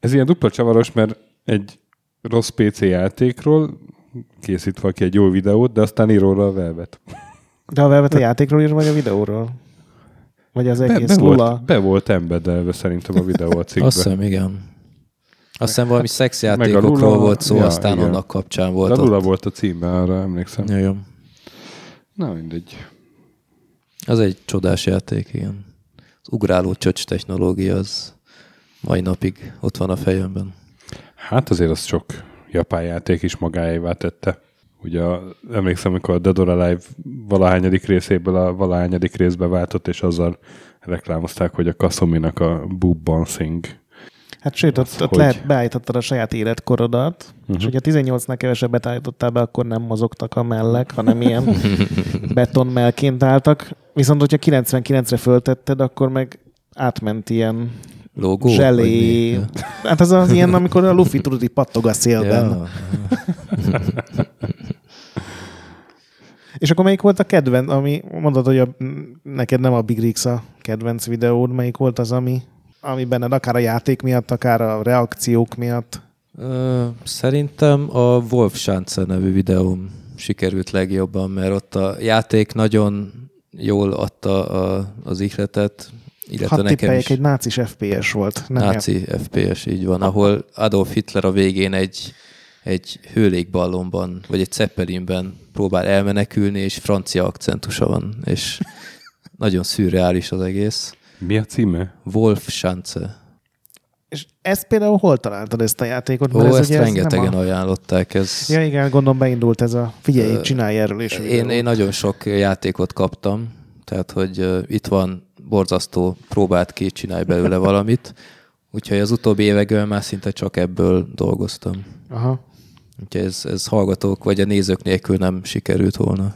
ez ilyen dupla csavaros, mert egy rossz PC játékról készít valaki egy jó videót, de aztán ír róla a Velvet. De a velvet a játékról ír, vagy a videóról? Vagy az Be, egész be, Lula? volt, be volt embedelve szerintem a videó a cikkbe. Azt hiszem, igen. Azt hiszem valami a szexjátékokról Lula- volt szó, ja, aztán igen. annak kapcsán De volt a Lula ott. volt a címben, arra emlékszem. Ja, jó. Na mindegy. Az egy csodás játék, igen. Az ugráló csöcs technológia az mai napig ott van a fejemben. Hát azért az sok japán játék is magáévá tette. Ugye emlékszem, amikor a Dead or Alive valahányadik részéből a valahányadik részbe váltott, és azzal reklámozták, hogy a Kasuminak a Boob Bouncing. Hát sőt, ott, ott hogy? lehet beállítottad a saját életkorodat, Mhm. uh-huh. és hogyha 18-nál kevesebbet állítottál be, akkor nem mozogtak a mellek, hanem ilyen [LAUGHS] betonmelként álltak. Viszont, hogyha 99-re föltetted, akkor meg átment ilyen Logó? zselé. Hát az az ilyen, amikor a Luffy tudod, így pattog a szélben. [LAUGHS] És akkor melyik volt a kedvenc, ami mondod, hogy a, neked nem a Big Rigs a kedvenc videód, melyik volt az, ami, ami benned akár a játék miatt, akár a reakciók miatt? Ö, Szerintem a Wolf Schanze nevű videóm sikerült legjobban, mert ott a játék nagyon jól adta a, az ihletet, illetve nekem tippeljek, is egy nácis FPS volt. Nem náci FPS, így van, ahol Adolf Hitler a végén egy, egy hőlégballonban, vagy egy Zeppelinben próbál elmenekülni, és francia akcentusa van, és nagyon szürreális az egész. Mi a címe? Wolf Schanze. És ezt például hol találtad ezt a játékot? Ó, Mert ez ezt ugye ez rengetegen nem a... ajánlották. Ez, Ja igen, gondolom beindult ez a figyelj, Ö, csinálj erről is. Én, én nagyon sok játékot kaptam, tehát hogy uh, itt van borzasztó, próbált ki, csinálj belőle [LAUGHS] valamit. Úgyhogy az utóbbi években már szinte csak ebből dolgoztam. Aha. Úgyhogy ez, ez hallgatók vagy a nézők nélkül nem sikerült volna.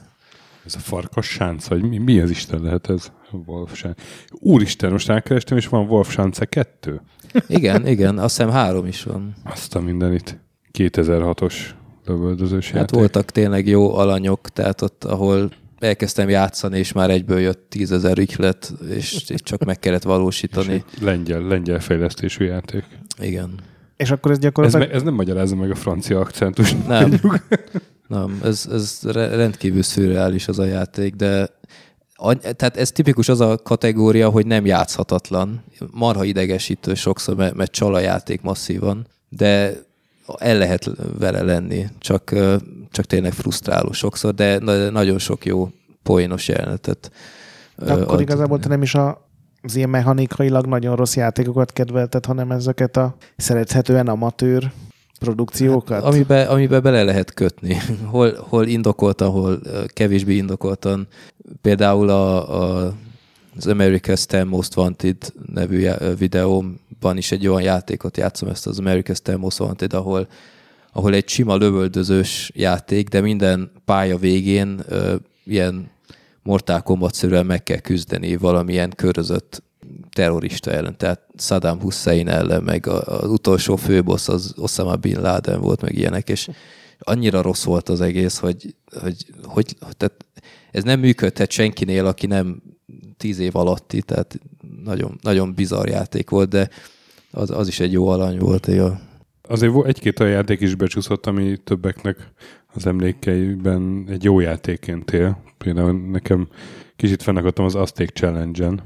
Ez a farkas sánc, vagy mi, mi az Isten lehet ez? Wolf sánc. Úristen, most elkerestem, és van Wolf sánce 2? Igen, igen, azt hiszem három is van. Azt a mindenit. 2006-os lövöldözős Hát játék. voltak tényleg jó alanyok, tehát ott, ahol elkezdtem játszani, és már egyből jött tízezer ügylet, és, és csak meg kellett valósítani. lengyel, lengyel fejlesztésű játék. Igen. És akkor ez Ez, gyakorlatilag... me, ez nem magyarázza meg a francia akcentus. Nem, [LAUGHS] nem ez, ez re- rendkívül szürreális az a játék, de tehát ez tipikus az a kategória, hogy nem játszhatatlan. Marha idegesítő sokszor, mert, mert csal a játék masszívan, de el lehet vele lenni, csak, csak tényleg frusztráló sokszor, de na- nagyon sok jó poénos jelenetet. De akkor ad. igazából te nem is a, az ilyen mechanikailag nagyon rossz játékokat kedvelted, hanem ezeket a szerethetően amatőr produkciókat? Hát, amiben, amiben bele lehet kötni. [LAUGHS] Hol, hol indokoltan, hol kevésbé indokoltan. Például a, a, az America's Ten Most Wanted nevű videómban is egy olyan játékot játszom, ezt az America's Ten Most Wanted, ahol, ahol egy sima lövöldözős játék, de minden pálya végén ö, ilyen Mortal Kombat-szerűen meg kell küzdeni valamilyen körözött terrorista ellen, tehát Saddam Hussein ellen, meg az utolsó főbossz az Osama Bin Laden volt, meg ilyenek, és annyira rossz volt az egész, hogy, hogy, hogy tehát ez nem működhet senkinél, aki nem tíz év alatti, tehát nagyon, nagyon bizarr játék volt, de az, az is egy jó alany volt. Ja. Azért egy-két olyan játék is becsúszott, ami többeknek az emlékeiben egy jó játékként él. Például nekem kicsit fennakadtam az Azték Challenge-en.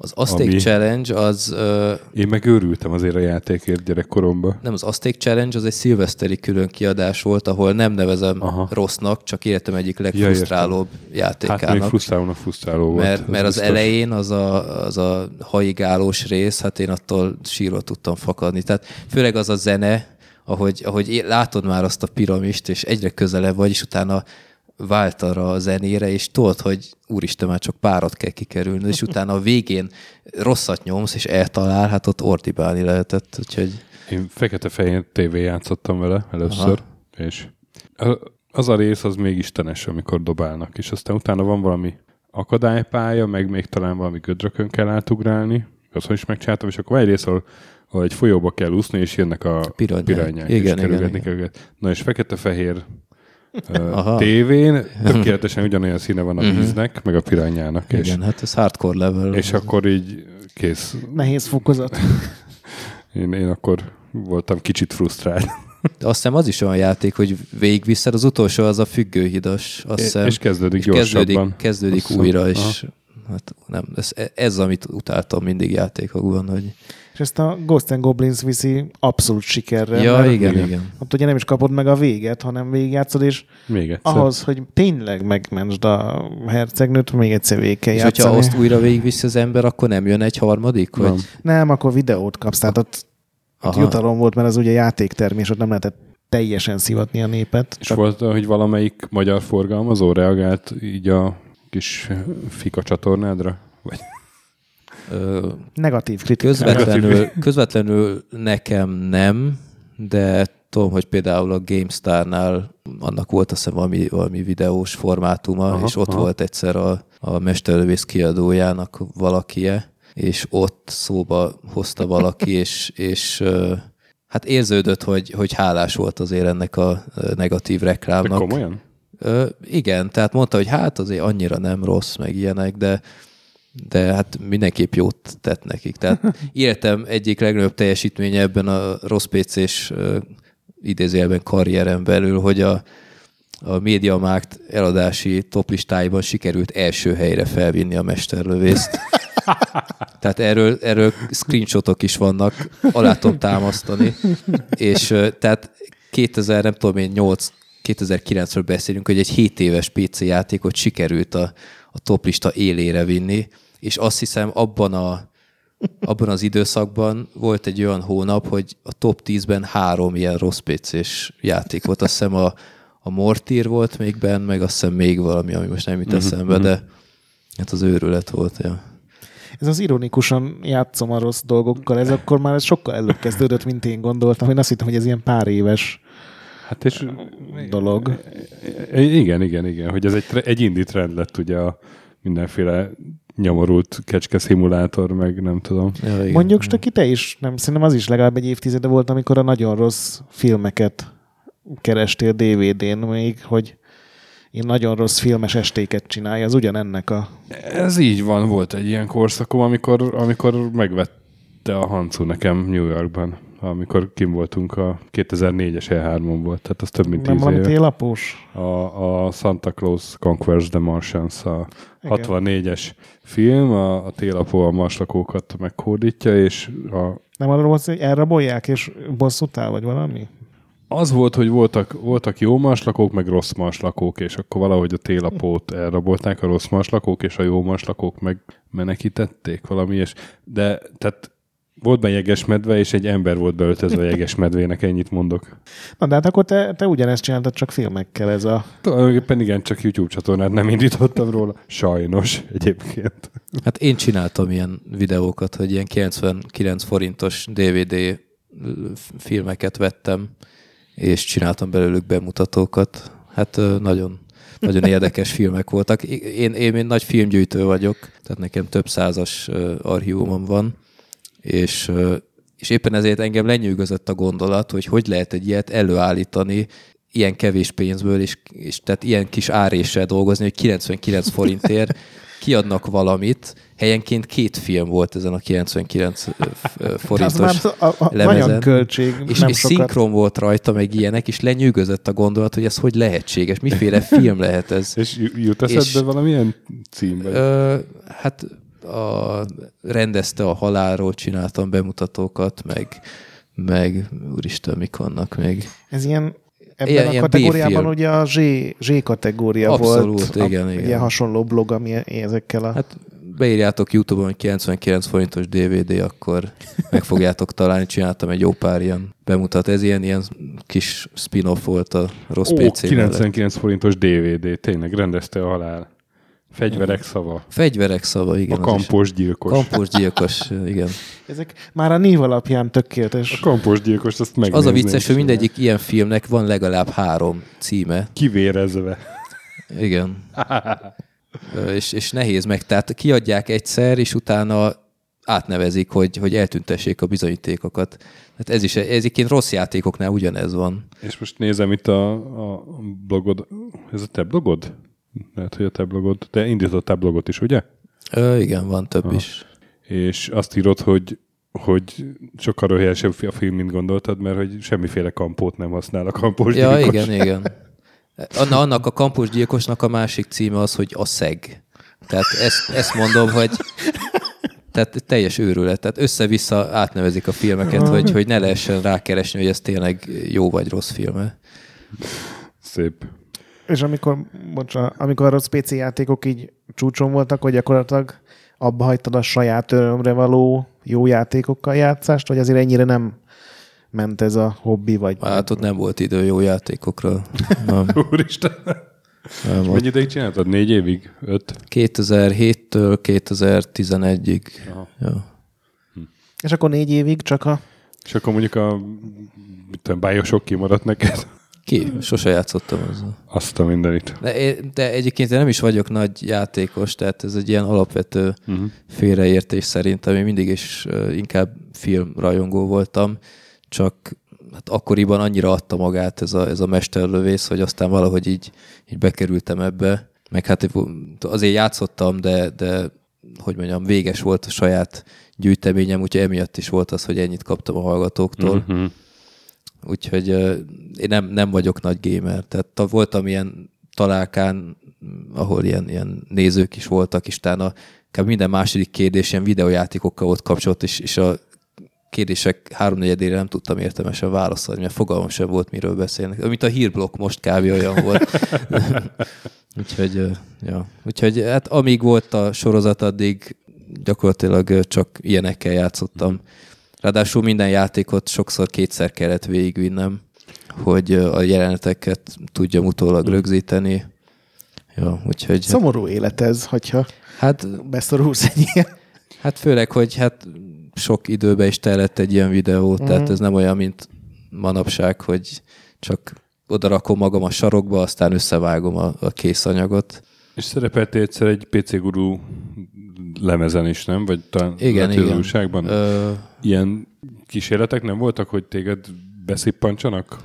Az Aztec Ami- Challenge az ö, Én meg őrültem azért a játékért gyerekkoromban. nem az Aztec Challenge, az egy szilveszteri külön kiadás volt, ahol nem nevezem Aha. Rossznak, csak életem egyik legfrusztrálóbb Hát játékának. még frusztrálónak frusztráló volt. mert, mert az biztos. elején az a, az a haigálós rész, hát én attól sírva tudtam fakadni. Tehát főleg az a zene, ahogy, ahogy látod már azt a piramist, és egyre közelebb vagy, és utána vált arra a zenére, és tudod, hogy úristen, már csak párat kell kikerülni, és [LAUGHS] utána a végén rosszat nyomsz, és eltalál, hát ott ordibálni lehetett, úgyhogy Én fekete-fehér tévé játszottam vele először, Aha. és a- az a rész az még istenes, amikor dobálnak, és aztán utána van valami akadálypálya, meg még talán valami gödrökön kell átugrálni, azon is megcsináltam, és akkor van egy rész, ahol, ahol egy folyóba kell úszni, és jönnek a Piranyák. piranyák, Igen, és igen, igen. kell őket. Na és fekete-fehér Aha. tévén tökéletesen [LAUGHS] ugyanolyan színe van a víznek, meg a piranyának, és, igen, hát ez hardcore level. és akkor így kész. Nehéz fokozat. [LAUGHS] Én, én akkor voltam kicsit frusztrált. De azt hiszem az is olyan játék, hogy végigviszed, az utolsó az a függőhidas. Azt hiszem, és kezdődik és gyorsabban. kezdődik, kezdődik újra, és Aha. hát nem, ez, ez, amit utáltam mindig játékokban, hogy És ezt a Ghost and Goblins viszi abszolút sikerre. ja, mert igen, igen. Ott ugye nem is kapod meg a véget, hanem végigjátszod, és Még egyszer. ahhoz, hogy tényleg megmentsd a hercegnőt, még egyszer végig kell És játszani. hogyha azt újra végigviszi az ember, akkor nem jön egy harmadik? Vagy? Nem. Nem, akkor videót kapsz, tehát ott, ott jutalom volt, mert az ugye játéktermés, ott nem lehetett teljesen szivatni a népet. És volt, hogy valamelyik magyar forgalmazó reagált így a kis fika csatornádra? Vagy Ö, Negatív kritika. közvetlenül, közvetlenül nekem nem, de tudom, hogy például a GameStar-nál annak volt azt hiszem valami, valami videós formátuma, Aha, és ott aha. volt egyszer a, a Mesterlövész kiadójának valakie, és ott szóba hozta valaki, és, és ö, hát érződött, hogy, hogy hálás volt azért ennek a negatív de reklámnak. komolyan? Ö, igen, tehát mondta, hogy hát azért annyira nem rossz, meg ilyenek, de de hát mindenképp jót tett nekik. Tehát [LAUGHS] életem egyik legnagyobb teljesítménye ebben a rossz PC-s idézőjelben karrierem belül, hogy a, a MediaMarkt eladási toplistáiban sikerült első helyre felvinni a mesterlövészt. [LAUGHS] Tehát erről, erről screenshotok is vannak, alá tudom támasztani. És tehát 2000, nem tudom én, 8 2009-ről beszélünk, hogy egy 7 éves PC játékot sikerült a, a toplista élére vinni, és azt hiszem abban a abban az időszakban volt egy olyan hónap, hogy a top 10-ben három ilyen rossz PC-s játék volt. Azt hiszem a, a Mortír volt még benne, meg azt hiszem még valami, ami most nem jut eszembe, de hát az őrület volt. Ja. Ez az ironikusan játszom a rossz dolgokkal, ez akkor már ez sokkal előbb kezdődött, mint én gondoltam. Én azt hittem, hogy ez ilyen pár éves Hát és dolog. igen, igen, igen, hogy ez egy, egy indie trend lett ugye a mindenféle nyomorult kecske szimulátor, meg nem tudom. Ja, igen. Mondjuk, Stöki, te is, nem, szerintem az is legalább egy évtizede volt, amikor a nagyon rossz filmeket kerestél DVD-n még, hogy én nagyon rossz filmes estéket csinálja, az ugyanennek a... Ez így van, volt egy ilyen korszakom, amikor, amikor megvette a Hancu nekem New Yorkban, amikor kim voltunk a 2004-es E3-on volt, tehát az több mint Nem 10 valami éve. télapós? A, a Santa Claus Conquers the Martians, a Igen. 64-es film, a, a télapó a marslakókat meghódítja, és a, Nem arról volt, hogy elrabolják, és bosszút áll, vagy valami? az volt, hogy voltak, voltak jó marslakók, meg rossz marslakók, és akkor valahogy a télapót elrabolták a rossz marslakók, és a jó marslakók meg menekítették valami, és de tehát volt benne jegesmedve, és egy ember volt beöltözve a jegesmedvének, ennyit mondok. Na, de hát akkor te, te ugyanezt csináltad, csak filmekkel ez a... Tulajdonképpen igen, csak YouTube csatornát nem indítottam róla. Sajnos egyébként. Hát én csináltam ilyen videókat, hogy ilyen 99 forintos DVD filmeket vettem, és csináltam belőlük bemutatókat. Hát nagyon, nagyon érdekes filmek voltak. Én, én, én nagy filmgyűjtő vagyok, tehát nekem több százas archívumom van, és, és éppen ezért engem lenyűgözött a gondolat, hogy hogy lehet egy ilyet előállítani, ilyen kevés pénzből, és, és tehát ilyen kis áréssel dolgozni, hogy 99 [LAUGHS] forintért kiadnak valamit. Helyenként két film volt ezen a 99 ö, f- ö, Az [LAUGHS] forintos a, a, lemezen. költség, és, nem és sokat. szinkron volt rajta, meg ilyenek, és lenyűgözött a gondolat, hogy ez hogy lehetséges, miféle [LAUGHS] film lehet ez. És ju- jut És- eszedbe valamilyen cím? Vagy? Ö, hát a, rendezte a halálról, csináltam bemutatókat, meg, meg úristen, mik vannak még. Ez ilyen, ebben Ilyen- a ilyen kategóriában B-film. ugye a Z, Z kategória Abszolút, volt. igen, a, igen. Ilyen hasonló blog, ami ezekkel a... Hát beírjátok YouTube-on, hogy 99 forintos DVD, akkor meg fogjátok találni. Csináltam egy jó pár ilyen bemutat. Ez ilyen, ilyen kis spin-off volt a rossz Ó, PC mellett. 99 forintos DVD, tényleg rendezte a halál. Fegyverek szava. Fegyverek szava, igen. A kampos gyilkos. Kampos gyilkos, igen. Ezek már a név alapján tökéletes. A kampos gyilkos, azt megnézném. Az a vicces, hogy mindegyik ilyen filmnek van legalább három címe. Kivérezve. Igen. És, és nehéz meg. Tehát kiadják egyszer, és utána átnevezik, hogy, hogy eltüntessék a bizonyítékokat. Hát ez is, egyébként rossz játékoknál ugyanez van. És most nézem itt a, a blogod. Ez a te blogod? Lehet, hogy a te blogod. Te indítottál blogot is, ugye? Ö, igen, van több is. És azt írod, hogy hogy sokkal röhelyesebb a film, mint gondoltad, mert hogy semmiféle kampót nem használ a kampós Ja, gyilkos. igen, igen. [LAUGHS] Anna, annak a kampus gyilkosnak a másik címe az, hogy a szeg. Tehát ezt, ezt mondom, hogy tehát teljes őrület. Tehát össze-vissza átnevezik a filmeket, hogy, hogy ne lehessen rákeresni, hogy ez tényleg jó vagy rossz filme. Szép. És amikor, bocsánat, amikor a PC játékok így csúcson voltak, hogy gyakorlatilag abba hagytad a saját örömre való jó játékokkal játszást, vagy azért ennyire nem ment ez a hobbi, vagy Hát ott nem volt idő jó játékokra. [LAUGHS] Úristen. nem, Mennyi ideig csináltad? Négy évig? Öt? 2007-től 2011-ig. Aha. Ja. és akkor négy évig csak a... És akkor mondjuk a mit tudom, Bioshock kimaradt neked? Ki? Sose játszottam ezzel. Azt a mindenit. De, én- de egyébként én nem is vagyok nagy játékos, tehát ez egy ilyen alapvető Uh-huh. félreértés szerintem. Én mindig is inkább filmrajongó voltam, csak hát akkoriban annyira adta magát ez a, ez a mesterlövész, hogy aztán valahogy így, így bekerültem ebbe. Meg hát azért játszottam, de, de hogy mondjam, véges volt a saját gyűjteményem, úgyhogy emiatt is volt az, hogy ennyit kaptam a hallgatóktól. Uh-huh. Úgyhogy én nem, nem vagyok nagy gamer. Tehát ta- voltam ilyen találkán, ahol ilyen, ilyen nézők is voltak, és utána kb. minden második kérdés ilyen videójátékokkal volt kapcsolat, és, és a kérdések háromnegyedére nem tudtam értelmesen válaszolni, mert fogalmam sem volt, miről beszélnek. Mint a hírblokk most kb. olyan volt. [LAUGHS] Úgyhogy, ja. Úgyhogy hát amíg volt a sorozat, addig gyakorlatilag csak ilyenekkel játszottam. Ráadásul minden játékot sokszor kétszer kellett végigvinnem, hogy a jeleneteket tudjam utólag rögzíteni. Ja, úgyhogy Szomorú élet ez, hogyha hát, beszorulsz egy ilyen. hát főleg, hogy hát sok időbe is telett egy ilyen videó, mm. tehát ez nem olyan, mint manapság, hogy csak oda rakom magam a sarokba, aztán összevágom a, a kész anyagot. És szerepeltél egyszer egy PC Guru lemezen is, nem? Vagy talán Igen, igen. újságban? Ö, Ilyen kísérletek nem voltak, hogy téged beszippantsanak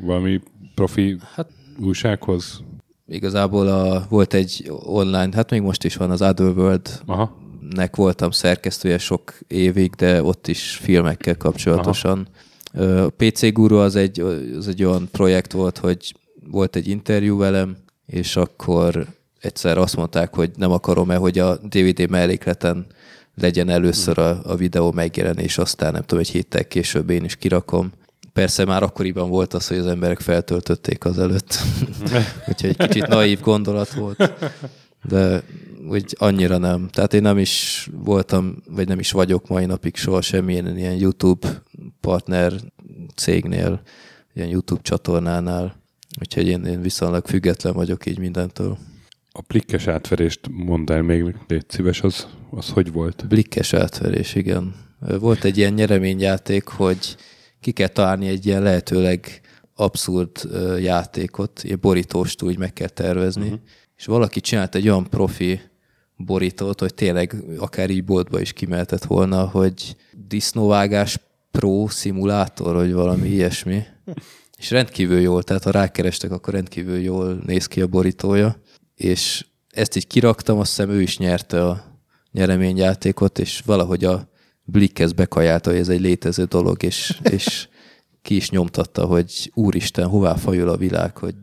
valami profi Hát- újsághoz? igazából a, volt egy online, hát még most is van az Otherworld Aha. nek voltam szerkesztője sok évig, de ott is filmekkel kapcsolatosan. Ö, A PC Guru az egy, az egy olyan projekt volt, hogy volt egy interjú velem, és akkor egyszer azt mondták, hogy nem akarom-e, hogy a DVD mellékleten legyen először a, a videó megjelenés, aztán nem tudom, egy héttel később én is kirakom. Persze már akkoriban volt az, hogy az emberek feltöltötték az előtt. [LAUGHS] Úgyhogy egy kicsit naív gondolat volt. De úgy annyira nem. Tehát én nem is voltam, vagy nem is vagyok mai napig soha semmilyen ilyen YouTube partner cégnél, ilyen YouTube csatornánál. Úgyhogy én, én viszonylag független vagyok így mindentől. A plikkes átverést mondd el még, légy szíves, az, az hogy volt? Blikkes átverés, igen. Volt egy ilyen nyereményjáték, hogy ki kell találni egy ilyen lehetőleg abszurd játékot, ilyen borítóst úgy meg kell tervezni, uh-huh. és valaki csinált egy olyan profi borítót, hogy tényleg akár így boltba is kimehetett volna, hogy disznóvágás pro szimulátor, vagy valami [LAUGHS] ilyesmi. És rendkívül jól, tehát ha rákerestek, akkor rendkívül jól néz ki a borítója. És ezt így kiraktam, azt hiszem ő is nyerte a nyereményjátékot, és valahogy a Blikkez bekajálta, hogy ez egy létező dolog, és, [LAUGHS] és ki is nyomtatta, hogy úristen, hová fajul a világ, hogy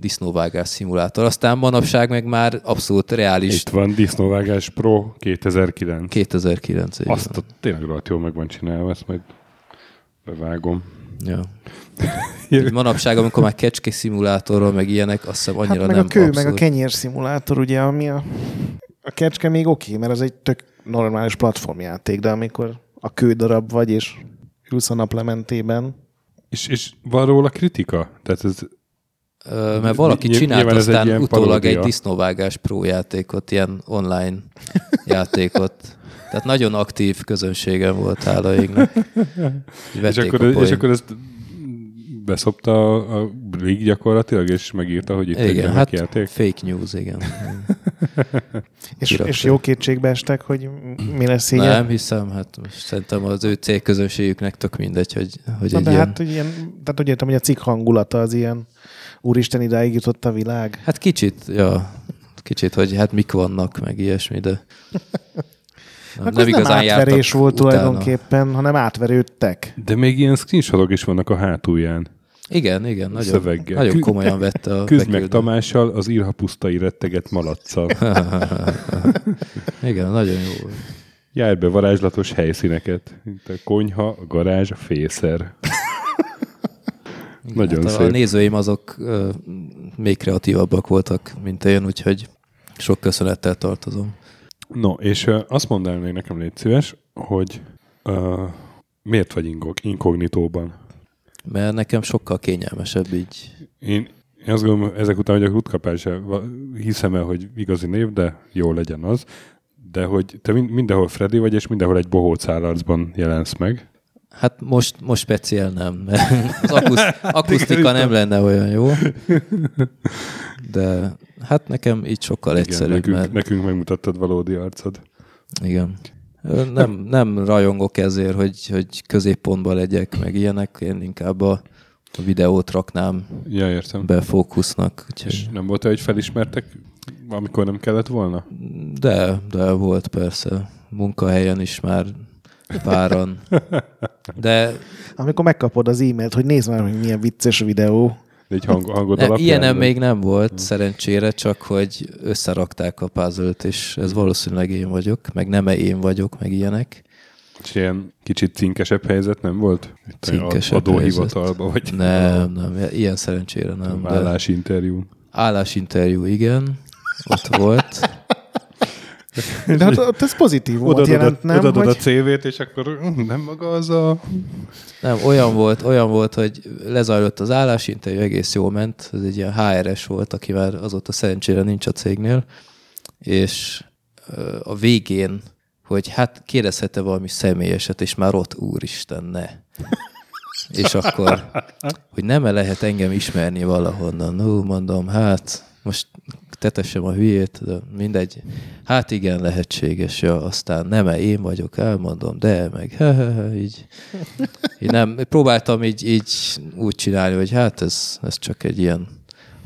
disznóvágás szimulátor. Aztán manapság meg már abszolút reális. Itt van Disznóvágás Pro 2009. 2009 így Azt a, tényleg rohadt jól meg van csinálva, ezt majd bevágom. Ja. [LAUGHS] Így manapság, amikor már kecske szimulátorról, meg ilyenek, azt hiszem annyira Hát meg nem a kő, abszolút. meg a kenyér szimulátor, ugye, ami a, a kecske még oké, mert az egy tök normális platformjáték, de amikor a kődarab vagy, és ülsz a naplementében, És, és van róla kritika? Tehát ez Ö, mert valaki Ny- csinált egy aztán ilyen utólag paródia. egy disznóvágás pro játékot, ilyen online [LAUGHS] játékot. Tehát nagyon aktív közönségem volt hála égnek. Így és akkor, és akkor ezt beszopta a, a League gyakorlatilag, és megírta, hogy itt egy Igen, remek hát játék. fake news, igen. [LAUGHS] és, és jó kétségbe estek, hogy mi lesz így. Nem hiszem, hát most szerintem az ő célközönségüknek tök mindegy, hogy, hogy Na egy de ilyen... hát, hogy ilyen, tehát úgy értem, hogy a cikk hangulata az ilyen úristen idáig jutott a világ. Hát kicsit, ja, kicsit, hogy hát mik vannak, meg ilyesmi, de [LAUGHS] nem, Hát nem, nem átverés volt utána. tulajdonképpen, hanem átverődtek. De még ilyen screenshotok is vannak a hátulján. Igen, igen, nagyon, Szöveggel. nagyon komolyan vette a Küzd meg. Tamással az írhapusztai retteget malacsal. Igen, nagyon jó. volt. Jár be varázslatos helyszíneket. Mint a konyha, a garázs, a fészer. Nagyon hát szép. a nézőim azok ö, még kreatívabbak voltak, mint én, úgyhogy sok köszönettel tartozom. No, és uh, azt mondd el még nekem, légy szíves, hogy uh, miért vagy ingog, inkognitóban? Mert nekem sokkal kényelmesebb így. Én, én azt gondolom, ezek után, hogy a rutkapás, hiszem el, hogy igazi név, de jó legyen az, de hogy te mind- mindenhol Freddy vagy, és mindenhol egy bohóc állarcban jelensz meg. Hát most, most speciál nem, mert az akuszt, [LAUGHS] akusztika nem lenne olyan jó. De hát nekem így sokkal Igen, egyszerűbb, nekünk, mert nekünk megmutattad valódi arcod. igen. Nem, nem rajongok ezért, hogy, hogy középpontban legyek, meg ilyenek. Én inkább a, a videót raknám Ja, értem. be fókusznak. És Úgyhogy, nem volt hogy felismertek, amikor nem kellett volna? de, de volt persze. Munkahelyen is már páran. [LAUGHS] De Amikor megkapod az e-mailt, hogy nézd már, hogy milyen vicces videó. Egy hang, hangod ne, alapján? ilyenem még nem volt, szerencsére, csak hogy összerakták a puzzle és ez valószínűleg én vagyok, meg nem én vagyok, meg ilyenek. És ilyen kicsit cinkesebb helyzet nem volt? Itt Cinkesebb adóhivatalba, vagy Nem, nem, ilyen szerencsére nem. De vállásinterjú. állásinterjú, igen, ott volt. De hát ott ez pozitívumot Odaadod, jelent, a, nem? odaadod Hogy... a CV-t, és akkor hm, nem maga az a... Nem, olyan volt, olyan volt, hogy lezajlott az állásinterjú, egész jól ment, ez egy ilyen HRS volt, aki már azóta szerencsére nincs a cégnél, és a végén, hogy hát kérdezhet-e valami személyeset, és már ott úristen, ne. és akkor, hogy nem -e lehet engem ismerni valahonnan. No, mondom, hát most tetessem a hülyét, de mindegy. Hát igen, lehetséges, ja, aztán nem -e én vagyok, elmondom, de meg he, he, he, így, így nem, próbáltam így, így úgy csinálni, hogy hát ez, ez csak egy ilyen,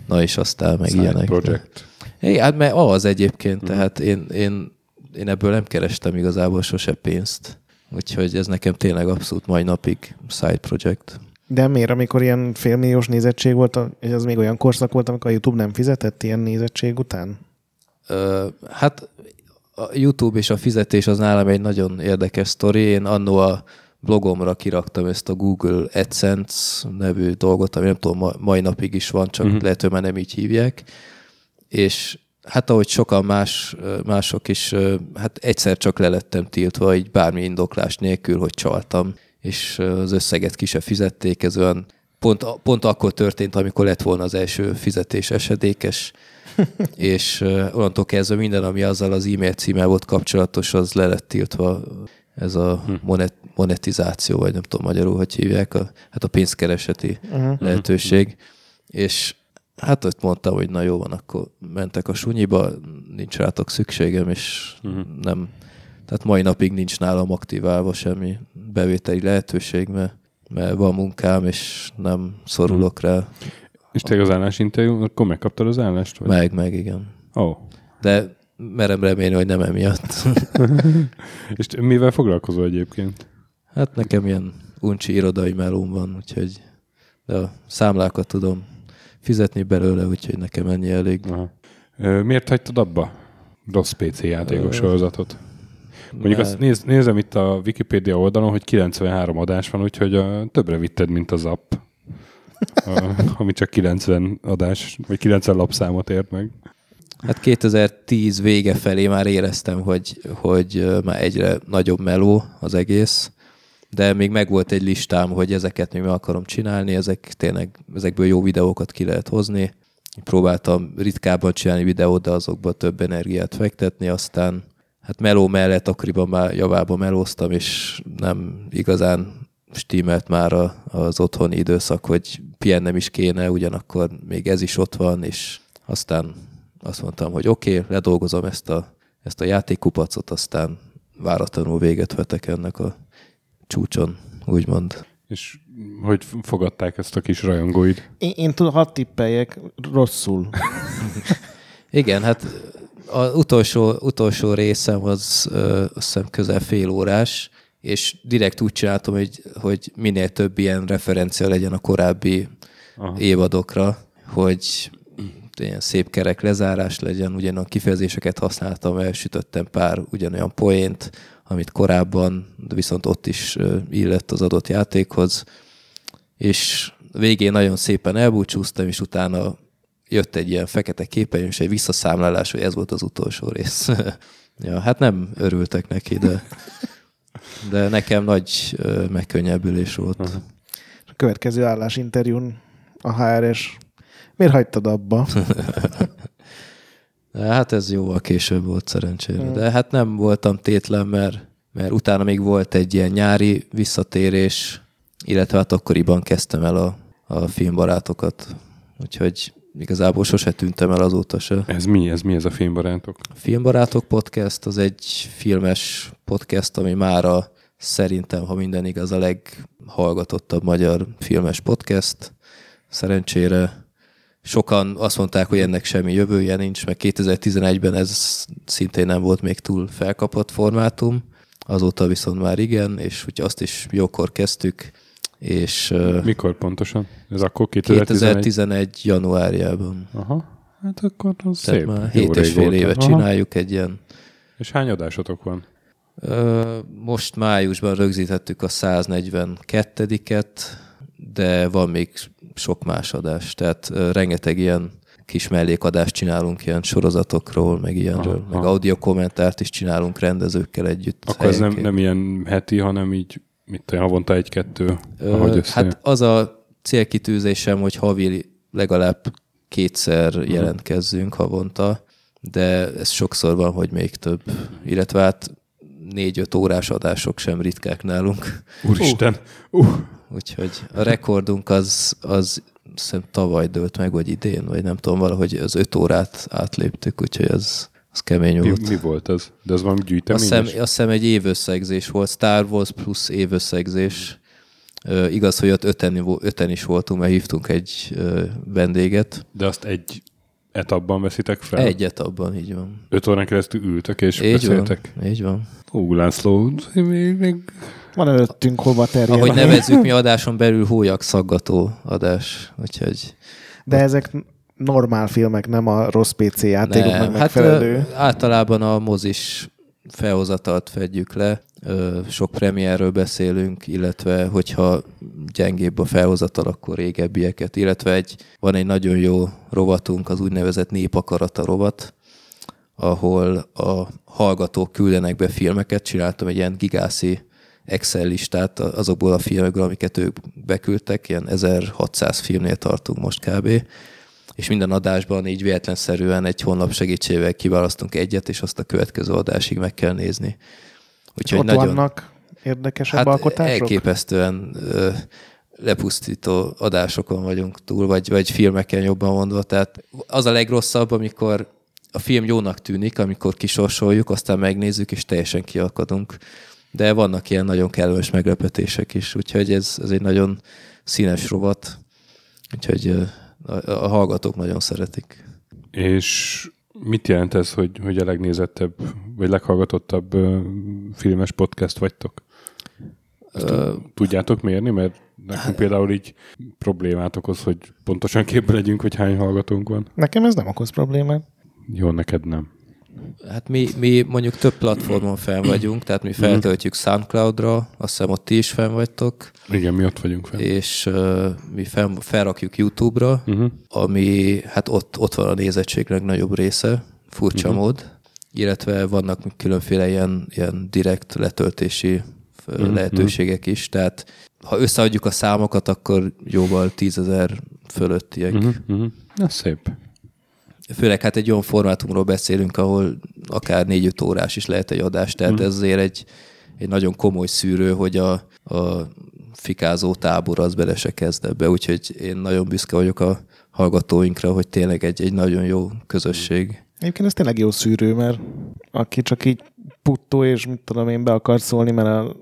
na és aztán meg Side ilyenek. project. É, hát mert az egyébként, uh-huh. tehát én, én, én ebből nem kerestem igazából sose pénzt. Úgyhogy ez nekem tényleg abszolút mai napig side project. De miért, amikor ilyen félmilliós nézettség volt, és az még olyan korszak volt, amikor a YouTube nem fizetett ilyen nézettség után? Ö, hát a YouTube és a fizetés az nálam egy nagyon érdekes sztori. Én annó a blogomra kiraktam ezt a Google AdSense nevű dolgot, ami nem tudom, ma- mai napig is van, csak uh-huh. lehet, hogy már nem így hívják. És hát ahogy sokan más, mások is, hát egyszer csak lelettem tiltva, így bármi indoklás nélkül, hogy csaltam, és az összeget ki se fizették, ez olyan pont, pont akkor történt, amikor lett volna az első fizetés esedékes, [LAUGHS] és onnantól kezdve minden, ami azzal az e-mail címmel volt kapcsolatos, az le lett tiltva ez a monet, monetizáció, vagy nem tudom magyarul, hogy hívják, a, hát a pénzkereseti uh-huh. lehetőség. És hát ott mondtam, hogy na jó van, akkor mentek a sunyiba, nincs rátok szükségem, és uh-huh. nem, tehát mai napig nincs nálam aktiválva semmi bevételi lehetőség, mert, mert van munkám, és nem szorulok rá. És te az állásinterjú, akkor megkaptad az állást? Vagy? Meg, meg, igen. Ó. Oh. De merem remélni, hogy nem emiatt. [LAUGHS] [LAUGHS] És mivel foglalkozol egyébként? Hát nekem ilyen uncsi irodai melóm van, úgyhogy de a számlákat tudom fizetni belőle, úgyhogy nekem ennyi elég. Aha. Miért hagytad abba? Rossz PC játékos sorozatot. Mondjuk Mert- azt néz, nézem itt a Wikipedia oldalon, hogy 93 adás van, úgyhogy a, többre vitted, mint az app. A, [LAUGHS] ami csak 90 adás, vagy 90 lapszámot ért meg. Hát 2010 vége felé már éreztem, hogy, hogy már egyre nagyobb meló az egész, de még megvolt egy listám, hogy ezeket még meg akarom csinálni, ezek tényleg, ezekből jó videókat ki lehet hozni. Próbáltam ritkábban csinálni videót, de azokba több energiát fektetni, aztán hát meló mellett akkoriban már javában melóztam, és nem igazán stimmelt már a, az otthoni időszak, hogy pihennem is kéne, ugyanakkor még ez is ott van, és aztán azt mondtam, hogy oké, okay, ledolgozom ezt a, ezt a játékkupacot, aztán váratlanul véget vetek ennek a csúcson, úgymond. És hogy fogadták ezt a kis rajongóid? Én, én tudom, hadd tippeljek, rosszul. Igen, hát az utolsó, utolsó részem az ö, azt hiszem közel fél órás, és direkt úgy csináltam, hogy, hogy minél több ilyen referencia legyen a korábbi Aha. Évadokra, hogy ilyen szép kerek lezárás legyen, ugyan kifejezéseket használtam, elsütöttem pár ugyanolyan poént, amit korábban, de viszont ott is illett az adott játékhoz, és végén nagyon szépen elbúcsúztam, és utána jött egy ilyen fekete képernyő, és egy visszaszámlálás, hogy ez volt az utolsó rész. [LAUGHS] ja, hát nem örültek neki, de, [LAUGHS] de nekem nagy ö, megkönnyebbülés volt. Aha. A következő állásinterjún a HRS. Miért hagytad abba? [LAUGHS] Hát ez jóval később volt szerencsére. De hát nem voltam tétlen, mert, mert utána még volt egy ilyen nyári visszatérés, illetve hát akkoriban kezdtem el a, a filmbarátokat. Úgyhogy igazából sose tűntem el azóta se. Ez mi? Ez mi ez a filmbarátok? A Filmbarátok Podcast az egy filmes podcast, ami mára szerintem, ha minden igaz, a leghallgatottabb magyar filmes podcast. Szerencsére sokan azt mondták, hogy ennek semmi jövője nincs, meg 2011-ben ez szintén nem volt még túl felkapott formátum, azóta viszont már igen, és úgy azt is jókor kezdtük, és Mikor pontosan? Ez akkor 2011? 2011 januárjában. Aha. Hát akkor az Tehát szép. már Jó 7 és fél éve Aha. csináljuk egy ilyen És hány adásotok van? Most májusban rögzítettük a 142-et, de van még sok más adás, tehát rengeteg ilyen kis mellékadást csinálunk ilyen sorozatokról, meg ilyenről, Aha. meg audio kommentárt is csinálunk rendezőkkel együtt. Akkor ez nem, nem ilyen heti, hanem így, mit tudom, havonta egy-kettő, ahogy össze. Hát az a célkitűzésem, hogy havi legalább kétszer jelentkezzünk havonta, de ez sokszor van, hogy még több. Illetve hát négy-öt órás adások sem ritkák nálunk. Úristen! Uh, úgyhogy a rekordunk az, az szerintem tavaly dőlt meg, vagy idén, vagy nem tudom, valahogy az öt órát átléptük, úgyhogy az, az kemény Mi, volt. mi volt az? De az valami Azt gyűjteményes? hiszem, azt hiszem egy évösszegzés volt, Star Wars plusz évösszegzés. Ö, igaz, hogy ott öten, öten is voltunk, mert hívtunk egy ö, vendéget. De azt egy etapban veszitek fel? Egyet abban, így van. Öt órán keresztül ültök és Így beszéltek? van, így van. Ú, László, még, még Van előttünk hova terjed. Ahogy nevezzük mi adáson belül hólyag szaggató adás, úgyhogy De ezek normál filmek, nem a rossz PC játékoknak nem. Hát megfelelő. ö, általában a mozis felhozatalt fedjük le, sok premierről beszélünk, illetve hogyha gyengébb a felhozatal, akkor régebbieket, illetve egy, van egy nagyon jó rovatunk, az úgynevezett népakarata rovat, ahol a hallgatók küldenek be filmeket, csináltam egy ilyen gigászi Excel listát azokból a filmekből, amiket ők beküldtek, ilyen 1600 filmnél tartunk most kb. És minden adásban így véletlenszerűen egy honlap segítségével kiválasztunk egyet, és azt a következő adásig meg kell nézni. Úgyhogy Ott nagyon, vannak érdekesebb hát alkotások? elképesztően ö, lepusztító adásokon vagyunk túl, vagy, vagy filmeken jobban mondva. Tehát az a legrosszabb, amikor a film jónak tűnik, amikor kisorsoljuk, aztán megnézzük, és teljesen kiakadunk. De vannak ilyen nagyon kellemes meglepetések is, úgyhogy ez, ez egy nagyon színes rovat, úgyhogy a, a hallgatók nagyon szeretik. És mit jelent ez, hogy, hogy a legnézettebb, vagy leghallgatottabb filmes podcast vagytok? Ezt tudjátok mérni? Mert nekünk például így problémát okoz, hogy pontosan képbe legyünk, hogy hány hallgatónk van. Nekem ez nem okoz problémát. Jó, neked nem. Hát mi, mi mondjuk több platformon fenn vagyunk, tehát mi feltöltjük Soundcloudra, azt hiszem ott ti is fenn vagytok, Igen, mi ott vagyunk fel. és uh, mi fel, felrakjuk YouTube-ra, Uh-huh. ami hát ott, ott van a nézettség legnagyobb része, furcsa uh-huh. mód, illetve vannak különféle ilyen, ilyen direkt letöltési uh-huh. lehetőségek is, tehát ha összeadjuk a számokat, akkor jóval tízezer fölöttiek. Uh-huh. Na szép. Főleg hát egy olyan formátumról beszélünk, ahol akár négy-öt órás is lehet egy adás, tehát ez azért egy, egy nagyon komoly szűrő, hogy a, a fikázó tábor az bele se kezd ebbe, úgyhogy én nagyon büszke vagyok a hallgatóinkra, hogy tényleg egy, egy nagyon jó közösség. Egyébként ez tényleg jó szűrő, mert aki csak így puttó és mit tudom én be akar szólni, mert a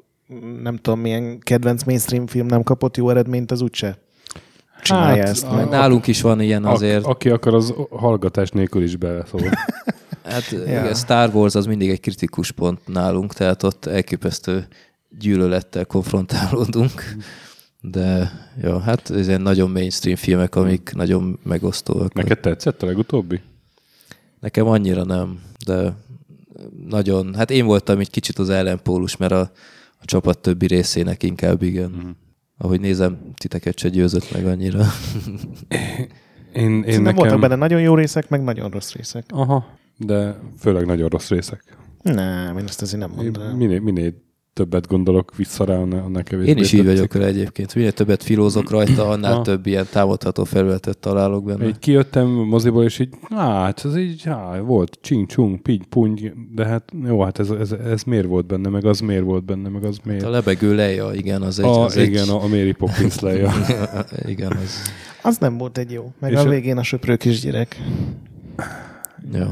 nem tudom milyen kedvenc mainstream film nem kapott jó eredményt, az úgyse csinálja Hát, ezt a- meg. Nálunk is van ilyen azért. A, aki akar, az hallgatás nélkül is beleszól. [LAUGHS] Hát igen, Star Wars az mindig egy kritikus pont nálunk, tehát ott elképesztő gyűlölettel konfrontálódunk. De jó, hát ez ilyen nagyon mainstream filmek, amik nagyon megosztóak. Neked tetszett a legutóbbi? Nekem annyira nem, de nagyon, hát én voltam egy kicsit az ellenpólus, mert a, a csapat többi részének inkább igen. Mm. Ahogy nézem, titeket se győzött meg annyira. [LAUGHS] Én, én Szerintem nekem... voltak benne nagyon jó részek, meg nagyon rossz részek. Aha, de főleg nagyon rossz részek. Nem, én ezt azért nem mondanám. Minél, minél többet gondolok vissza rá, annál, kevésbé Én is így tetszik. vagyok vele egyébként. Minél többet filózok rajta, annál Aha. több ilyen támadható felületet találok benne. Így kijöttem moziból, és így, hát ez így, á, volt csing csung, piny puny, de hát jó, hát ez, ez, ez miért volt benne, meg az miért volt benne, meg az miért. A lebegő leja, igen, az egy... a, az igen, egy, a, a Mary Poppins leja. [LAUGHS] igen, az... Az nem volt egy jó. Meg És a végén a söprő kisgyerek. Jó.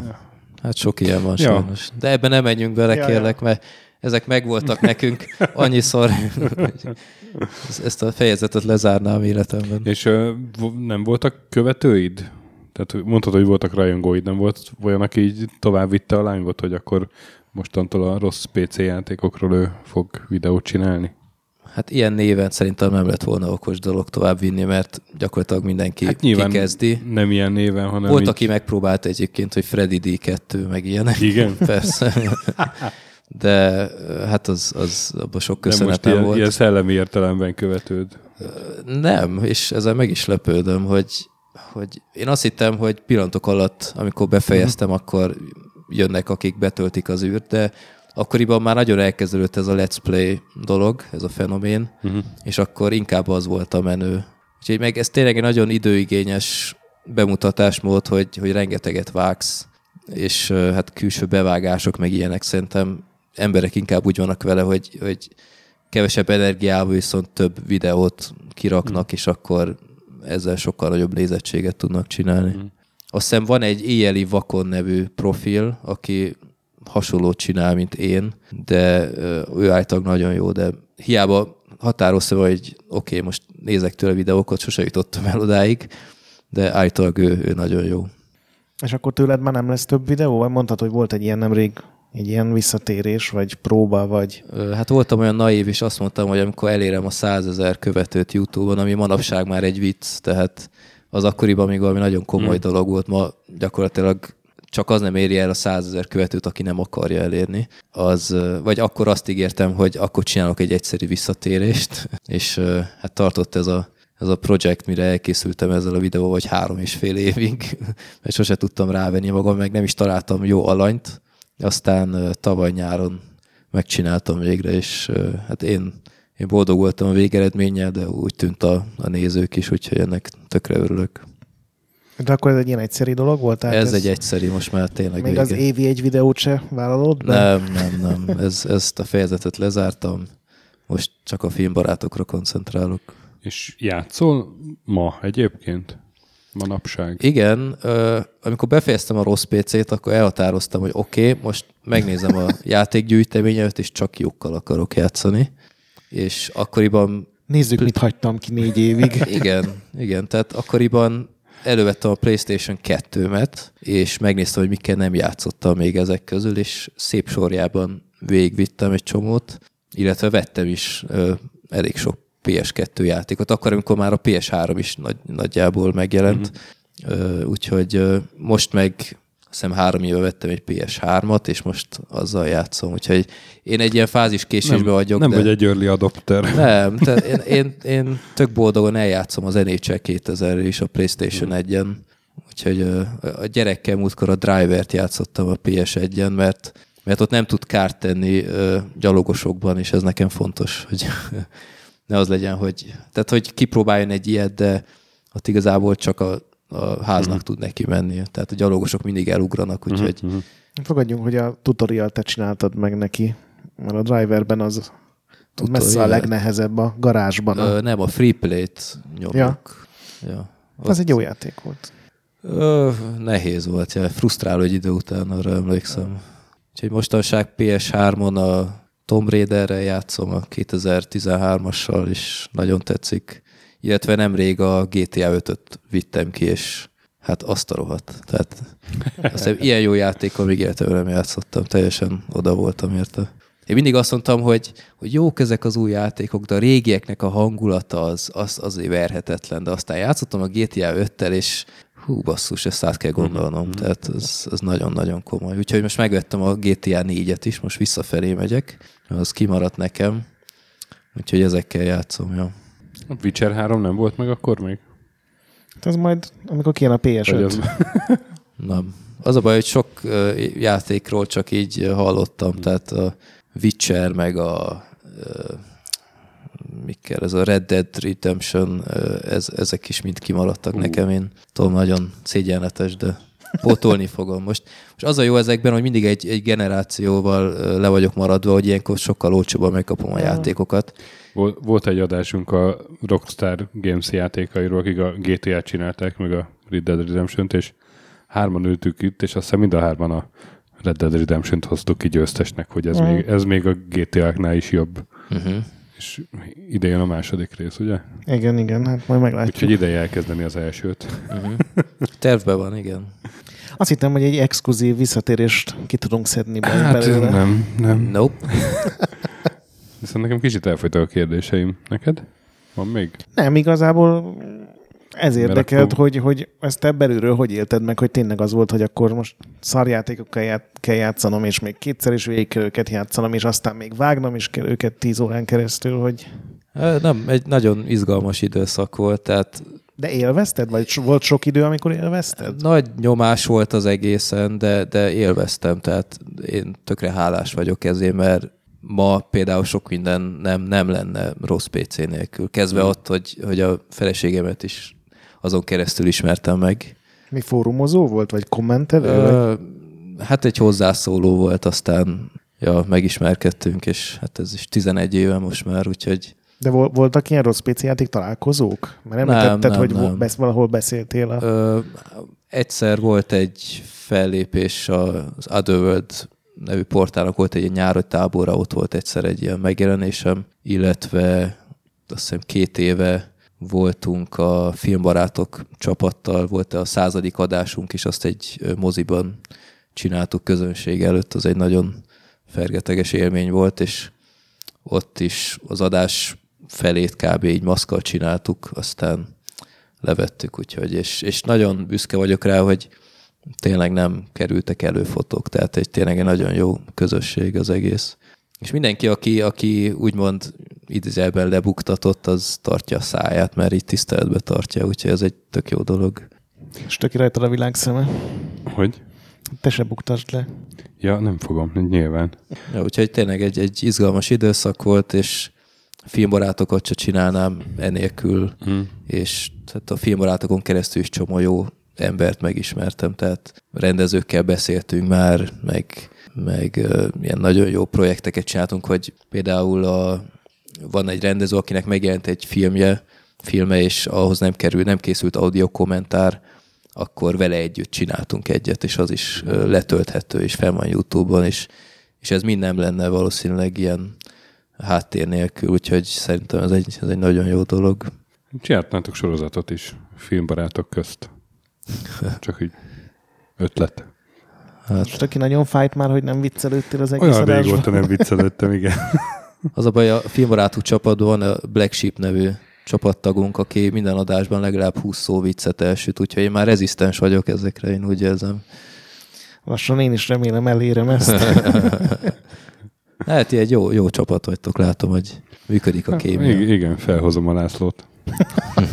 Hát sok ilyen van Ja. sajnos. De ebben nem menjünk bele, Ja, kérlek, mert ezek megvoltak nekünk annyiszor, hogy ezt a fejezetet lezárnám életemben. és ö, nem voltak követőid? Tehát mondtad, hogy voltak rajongóid, nem volt olyan, aki így tovább vitte a lángot, hogy akkor mostantól a rossz PC játékokról ő fog videót csinálni? Hát ilyen néven szerintem nem lett volna okos dolog tovább vinni, mert gyakorlatilag mindenki Hát kikezdi. nem ilyen néven, hanem Volt, így... aki megpróbált egyébként, hogy Freddy D2, meg ilyenek. Igen? [LAUGHS] Persze. [LAUGHS] De hát az, az abban sok Nem köszönet most nem ilyen, volt. ilyen szellemi értelemben követőd. Nem, és ezzel meg is lepődöm, hogy, hogy én azt hittem, hogy pillanatok alatt, amikor befejeztem, akkor jönnek, akik betöltik az űrt, de akkoriban már nagyon elkezdődött ez a let's play dolog, ez a fenomén, Uh-huh. és akkor inkább az volt a menő. Úgyhogy meg ez tényleg egy nagyon időigényes bemutatásmód, hogy, hogy rengeteget vágsz, és hát külső bevágások, meg ilyenek szerintem emberek inkább úgy vannak vele, hogy, hogy kevesebb energiával viszont több videót kiraknak, és akkor ezzel sokkal nagyobb nézettséget tudnak csinálni. Mhm. Azt hiszem van egy éjjeli vakon nevű profil, aki hasonlót csinál, mint én, de ő általában nagyon jó, de hiába határoztam, hogy oké, okay, most nézek tőle videókat, sose jutottam el odáig, de állítólag ő, ő nagyon jó. És akkor tőled már nem lesz több videó? Vagy mondtad, hogy volt egy ilyen nemrég, egy ilyen visszatérés, vagy próba, vagy... Hát voltam olyan naív, és azt mondtam, hogy amikor elérem a 100 ezer követőt YouTube-on, ami manapság már egy vicc, tehát az akkoriban még valami nagyon komoly Hmm. dolog volt, ma gyakorlatilag csak az nem éri el a 100 ezer követőt, aki nem akarja elérni. Az, vagy akkor azt ígértem, hogy akkor csinálok egy egyszerű visszatérést, [LAUGHS] és hát tartott ez a, ez a projekt, mire elkészültem ezzel a videóval, vagy három és fél évig, [LAUGHS] mert sose tudtam rávenni magam, meg nem is találtam jó alanyt. Aztán tavaly nyáron megcsináltam végre, és hát én, én boldog voltam a végeredménnyel, de úgy tűnt a, a nézők is, úgyhogy ennek tökre örülök. De akkor ez egy ilyen egyszerű dolog volt? Tehát ez, egy egyszerű, most már tényleg Még vége. az évi egy videót se vállalod? be? Nem, nem, nem. Ez, ezt a fejezetet lezártam. Most csak a filmbarátokra koncentrálok. És játszol ma egyébként? Manapság? Igen, amikor befejeztem a rossz PC-t, akkor elhatároztam, hogy oké, okay, most megnézem a [LAUGHS] játékgyűjteményemet, és csak lyukkal akarok játszani. És akkoriban Nézzük, mit hagytam ki négy évig. [LAUGHS] Igen, igen. Tehát akkoriban elővettem a PlayStation 2-met, és megnéztem, hogy mikkel nem játszottam még ezek közül, és szép sorjában végigvittem egy csomót, illetve vettem is ö, elég sok PS2 játékot, akkor, amikor már a PS3 is nagy, nagyjából megjelent. Mm-hmm. Úgyhogy most meg azt hiszem három éve vettem egy PS3-at, és most azzal játszom. Úgyhogy én egy ilyen fázis késésben vagyok. nem de... vagy egy early adopter. Nem, tehát [LAUGHS] én, én, én tök boldogan eljátszom az NHL 2000 és a PlayStation 1-en. Úgyhogy ö, a gyerekkel múltkor a Driver-t játszottam a PS1-en, mert, mert ott nem tud kárt tenni gyalogosokban, és ez nekem fontos, hogy ne az legyen, hogy, tehát, hogy kipróbáljon egy ilyet, de ott igazából csak a, a háznak Mhm. tud neki menni. Tehát a gyalogosok mindig elugranak, úgyhogy Mhm. Fogadjunk, hogy a tutorial te csináltad meg neki, mert a driverben az, az Tutorial? messze a legnehezebb a garázsban. A... ö, nem, a free play-t nyomok. Ja. Ja. Az egy jó játék volt. Ö, nehéz volt, ja. frusztráló egy idő után, arra emlékszem. Úgyhogy mostanság PS3-on a Tomb Raiderrel játszom, a 2013-assal is nagyon tetszik. Illetve nemrég a GTA 5-öt vittem ki, és hát azt a rohadt. Tehát azt hiszem, ilyen jó játékkal még életemben nem játszottam, teljesen oda voltam érte. Én mindig azt mondtam, hogy, hogy jók ezek az új játékok, de a régieknek a hangulata az, az azért verhetetlen, de aztán játszottam a GTA 5-tel, és hú, basszus, ezt át kell gondolnom, mm-hmm. tehát ez, ez nagyon-nagyon komoly. Úgyhogy most megvettem a GTA 4-et is, most visszafelé megyek, az kimaradt nekem, úgyhogy ezekkel játszom, ja. A Witcher 3 nem volt meg akkor még? Hát az majd, amikor kijön a PS5. Vagy az... [LAUGHS] Nem. Az a baj, hogy sok játékról csak így hallottam, tehát a Witcher, meg a ö, mik kell, ez a Red Dead Redemption, ez, ezek is mind kimaradtak uh. nekem, én tudom, nagyon szégyenletes, de pótolni fogom. Most, most az a jó ezekben, hogy mindig egy, egy generációval le vagyok maradva, hogy ilyenkor sokkal olcsóbban megkapom a játékokat. Vol- Volt egy adásunk a Rockstar Games játékairól, akik a GTA-t csinálták, meg a Red Dead Redemption-t, és hárman ültük itt, és azt hiszem mind a hárman a Red Dead Redemption-t hoztuk ki győztesnek, hogy ez, Mhm. még, ez még a GTA-knál is jobb. Uh-huh. És ide jön a második rész, ugye? Igen, igen, hát majd meglátjuk. Úgyhogy ideje elkezdeni az elsőt. Uh-huh. Tervben van, igen. Azt hittem, hogy egy exkluzív visszatérést ki tudunk szedni be Hát belőle. nem, nem. Nope. Viszont nekem kicsit elfogytak a kérdéseim. Neked? Van még? Nem, igazából ez érdekelt, akkor- hogy, hogy ezt te belülről hogy élted meg, hogy tényleg az volt, hogy akkor most szarjátékokkal ját, kell játszanom, és még kétszer is végig kell őket játszanom, és aztán még vágnom is kell őket tíz órán keresztül, hogy... Nem, egy nagyon izgalmas időszak volt, tehát De élvezted? Vagy volt sok idő, amikor élvezted? Nagy nyomás volt az egészen, de, de élveztem, tehát én tökre hálás vagyok ezért, mert ma például sok minden nem, nem lenne rossz PC nélkül. Kezdve ott, hogy, hogy a feleségemet is azon keresztül ismertem meg. Mi fórumozó volt, vagy kommentelő? Ö, hát egy hozzászóló volt, aztán ja, megismerkedtünk, és hát ez is 11 éve most már, úgyhogy De vol- voltak ilyen rossz PC játék találkozók? Mert Nem, említetted, nem, hogy nem. besz- valahol beszéltél. A... Ö, egyszer volt egy fellépés az Otherworld nevű portálnak volt egy nyári tábora, ott volt egyszer egy ilyen megjelenésem, illetve azt hiszem két éve voltunk a filmbarátok csapattal, volt a századik adásunk is, azt egy moziban csináltuk közönség előtt, az egy nagyon fergeteges élmény volt, és ott is az adás felét kb. így maszkkal csináltuk, aztán levettük, úgyhogy, és, és nagyon büszke vagyok rá, hogy tényleg nem kerültek elő fotók, tehát egy tényleg egy nagyon jó közösség az egész. És mindenki, aki, aki úgymond idézelben lebuktatott, az tartja a száját, mert így tiszteletbe tartja, úgyhogy ez egy tök jó dolog. És töki rajtad a világ szeme. Hogy? Te se buktasd le. Ja, nem fogom, nyilván. Ja, úgyhogy tényleg egy, egy izgalmas időszak volt, és filmbarátokat se csinálnám enélkül, Mm. és tehát a filmbarátokon keresztül is csomó jó embert megismertem, tehát rendezőkkel beszéltünk már, meg, meg uh, ilyen nagyon jó projekteket csináltunk, hogy például a, van egy rendező, akinek megjelent egy filmje, filme, és ahhoz nem kerül, nem készült audio kommentár, akkor vele együtt csináltunk egyet, és az is letölthető, és fel van YouTube-on, és, és ez mind nem lenne valószínűleg ilyen háttér nélkül, úgyhogy szerintem ez egy, ez egy nagyon jó dolog. Csináltátok sorozatot is filmbarátok közt. [LAUGHS] Csak így ötlet. Most töki nagyon fájt már, hogy nem viccelődtél az egész Olyan adásban. régóta nem [LAUGHS] viccelődtem, igen. [LAUGHS] Az a baj, a filmbarátú csapatban van a Black Sheep nevű csapattagunk, aki minden adásban legalább 20 szó viccet elsüt, úgyhogy én már rezisztens vagyok ezekre, én úgy érzem. Lassan én is remélem elérem ezt. [LAUGHS] Hát egy jó, jó csapat vagytok, látom, hogy működik a kémia. Igen, igen, felhozom a Lászlót. [LAUGHS]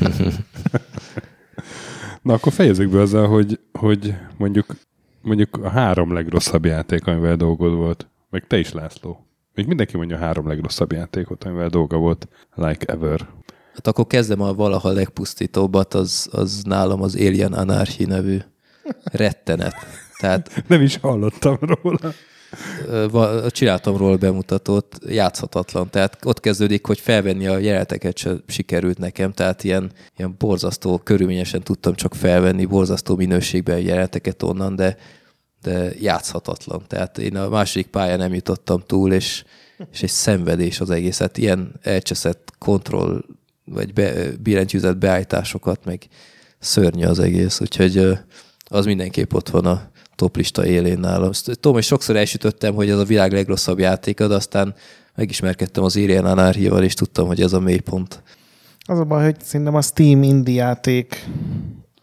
Na akkor fejezzük be azzal, hogy, hogy mondjuk, mondjuk a három legrosszabb játék, amivel dolgod volt. Meg te is, László. Még mindenki mondja a három legrosszabb játékot, amivel dolga volt. Like ever. Hát akkor kezdem a valaha legpusztítóbbat, az, az nálam az Alien Anarchy nevű rettenet. Tehát [LAUGHS] Nem is hallottam róla. csináltam róla bemutatót, játszhatatlan. Tehát ott kezdődik, hogy felvenni a jeleneteket se sikerült nekem, tehát ilyen, ilyen borzasztó, körülményesen tudtam csak felvenni, borzasztó minőségben jeleneteket onnan, de, de játszhatatlan. Tehát én a második pályán nem jutottam túl, és, és egy szenvedés az egész. Hát ilyen elcseszett kontroll, vagy be, billentyűzet beállításokat, meg szörnyű az egész, úgyhogy az mindenképp ott van a toplista élén nálam. Tudom, hogy sokszor elsütöttem, hogy ez a világ legrosszabb játéka, de aztán megismerkedtem az Alien Anarchival, és tudtam, hogy ez a mélypont. Az a baj, hogy szerintem a Steam indie játék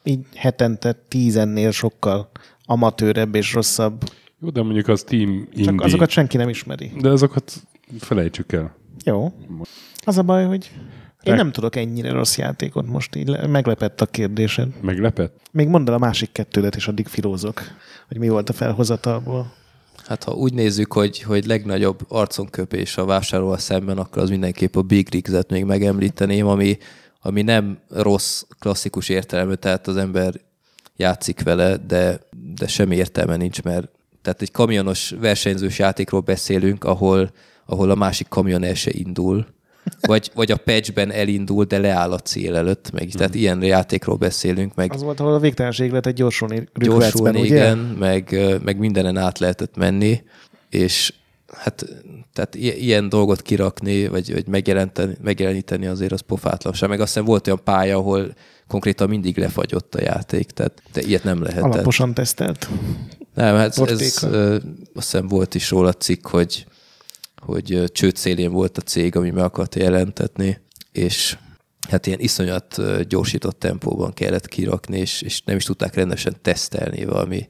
így hetente tízennél sokkal amatőrebb és rosszabb. Jó, de mondjuk az Team Indie. Csak azokat senki nem ismeri. De azokat felejtsük el. Jó. Az a baj, hogy én nem tudok ennyire rossz játékot most, így le- meglepett a kérdésed. Meglepett? Még mondd el a másik kettődet, és addig filózok, hogy mi volt a felhozatalból. Hát ha úgy nézzük, hogy, hogy legnagyobb arconköpés a vásárolóval szemben, akkor az mindenképp a Big Rigs-et még megemlíteném, ami, ami nem rossz klasszikus értelemű, tehát az ember játszik vele, de, de semmi értelme nincs, mert tehát egy kamionos versenyzős játékról beszélünk, ahol, ahol a másik kamion el se indul, vagy, vagy a patchben elindul, de leáll a cél előtt, meg, tehát ilyen játékról beszélünk, meg Az volt, ahol a végtelenség lett egy gyorsulni gyorsulni, ugye? igen, meg, meg mindenen át lehetett menni, és hát tehát ilyen dolgot kirakni, vagy, vagy megjelenteni, megjeleníteni azért az pofátlanság. Meg aztán volt olyan pálya, ahol konkrétan mindig lefagyott a játék, tehát de ilyet nem lehetett. Alaposan tesztelt. Nem, hát ez, ö, azt hiszem volt is róla cikk, hogy, hogy csőd szélén volt a cég, ami meg akarta jelentetni, és hát ilyen iszonyat gyorsított tempóban kellett kirakni, és, és nem is tudták rendesen tesztelni valami,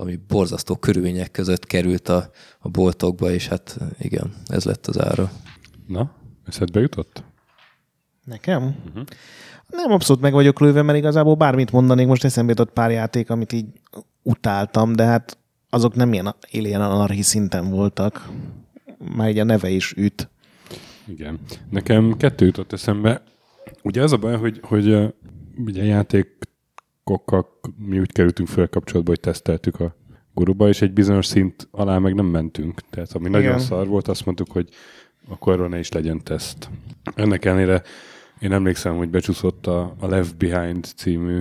ami borzasztó körülmények között került a, a boltokba, és hát igen, ez lett az ára. Na, eszedbe jutott? Nekem? Uh-huh. Nem, abszolút meg vagyok lőve, mert igazából bármit mondanék, most eszembe jutott pár játék, amit így utáltam, de hát azok nem ilyen Alien Anarchy szinten voltak. Már így a neve is üt. Igen. Nekem kettő jutott eszembe. Ugye az a baj, hogy, hogy ugye játékokkal mi úgy kerültünk fel kapcsolatba, hogy teszteltük a guruba, és egy bizonyos szint alá meg nem mentünk. Tehát ami nagyon Igen. szar volt, azt mondtuk, hogy akkor arról ne is legyen teszt. Ennek ellenére én emlékszem, hogy becsúszott a, a Left Behind című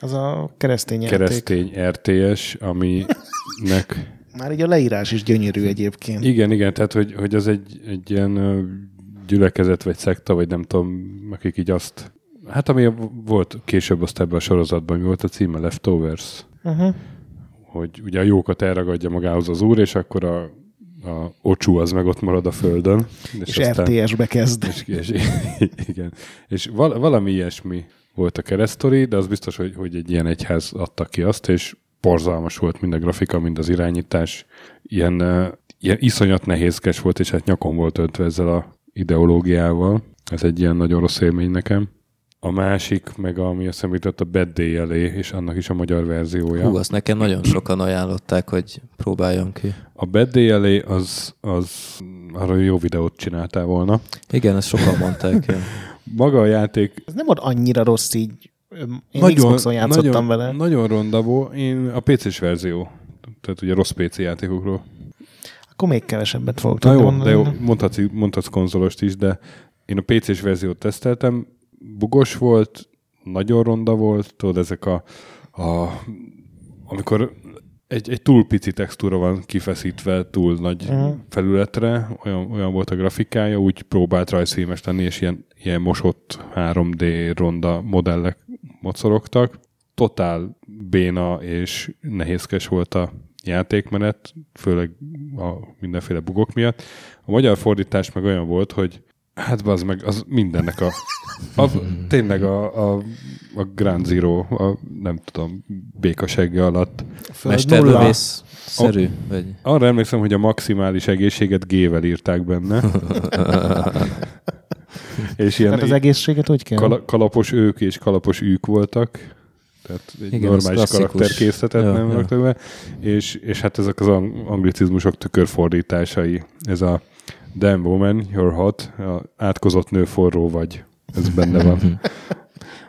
Az a keresztény játék. keresztény RTS, aminek [LAUGHS] Már így a leírás is gyönyörű egyébként. Igen, igen, tehát hogy, hogy az egy, egy ilyen gyülekezet, vagy szekta, vagy nem tudom, akik így azt... Hát ami volt később azt ebben a sorozatban, mi volt a címe? Leftovers. Uh-huh. Hogy ugye a jókat elragadja magához az úr, és akkor a, a ocsú az meg ott marad a földön. És, és RTS-be kezd. és, és, [LAUGHS] igen. És val, valami ilyesmi volt a keresztori, de az biztos, hogy, hogy egy ilyen egyház adta ki azt, és borzalmas volt mind a grafika, mind az irányítás. Ilyen, uh, ilyen iszonyat nehézkes volt, és hát nyakon volt öntve ezzel a ideológiával. Ez egy ilyen nagyon rossz élmény nekem. A másik, meg ami eszembe jutott, a Bad Day elé, és annak is a magyar verziója. Hú, azt nekem nagyon sokan ajánlották, hogy próbáljon ki. A Bad Day elé az, az arra jó videót csináltál volna. Igen, ezt sokan mondták. [LAUGHS] Maga a játék Ez nem volt annyira rossz így. Én nagyon, Xboxon játszottam nagyon, vele. Nagyon ronda volt. Én a PC-s verzió. Tehát ugye rossz PC játékokról. Akkor még kevesebbet fogok Na jó, mondani. de jó, mondhatsz, mondhatsz konzolost is, de én a PC-s verziót teszteltem, bugos volt, nagyon ronda volt, tudod, ezek a, a amikor egy, egy túl pici textúra van kifeszítve túl nagy uh-huh. felületre, olyan, olyan volt a grafikája, úgy próbált rajzfilmes lenni, és ilyen, ilyen mosott 3D ronda modellek mocorogtak. Totál béna és nehézkes volt a játékmenet, főleg a mindenféle bugok miatt. A magyar fordítás meg olyan volt, hogy hát az meg az mindennek a, a tényleg a, a, a Ground Zero, a nem tudom, békasegge alatt. Mesterlövész szerű, vagy Arra emlékszem, hogy a maximális egészséget G-vel írták benne. [LAUGHS] és ilyen Tehát az egészséget hogy kell? kala, kalapos ők és kalapos ők voltak. Tehát egy Igen, normális karakterkészletet Ja, nem ja. raktak be. És, és hát ezek az ang- anglicizmusok tükörfordításai. Ez a damn woman, you're hot, a átkozott nő forró vagy. Ez benne van. [LAUGHS]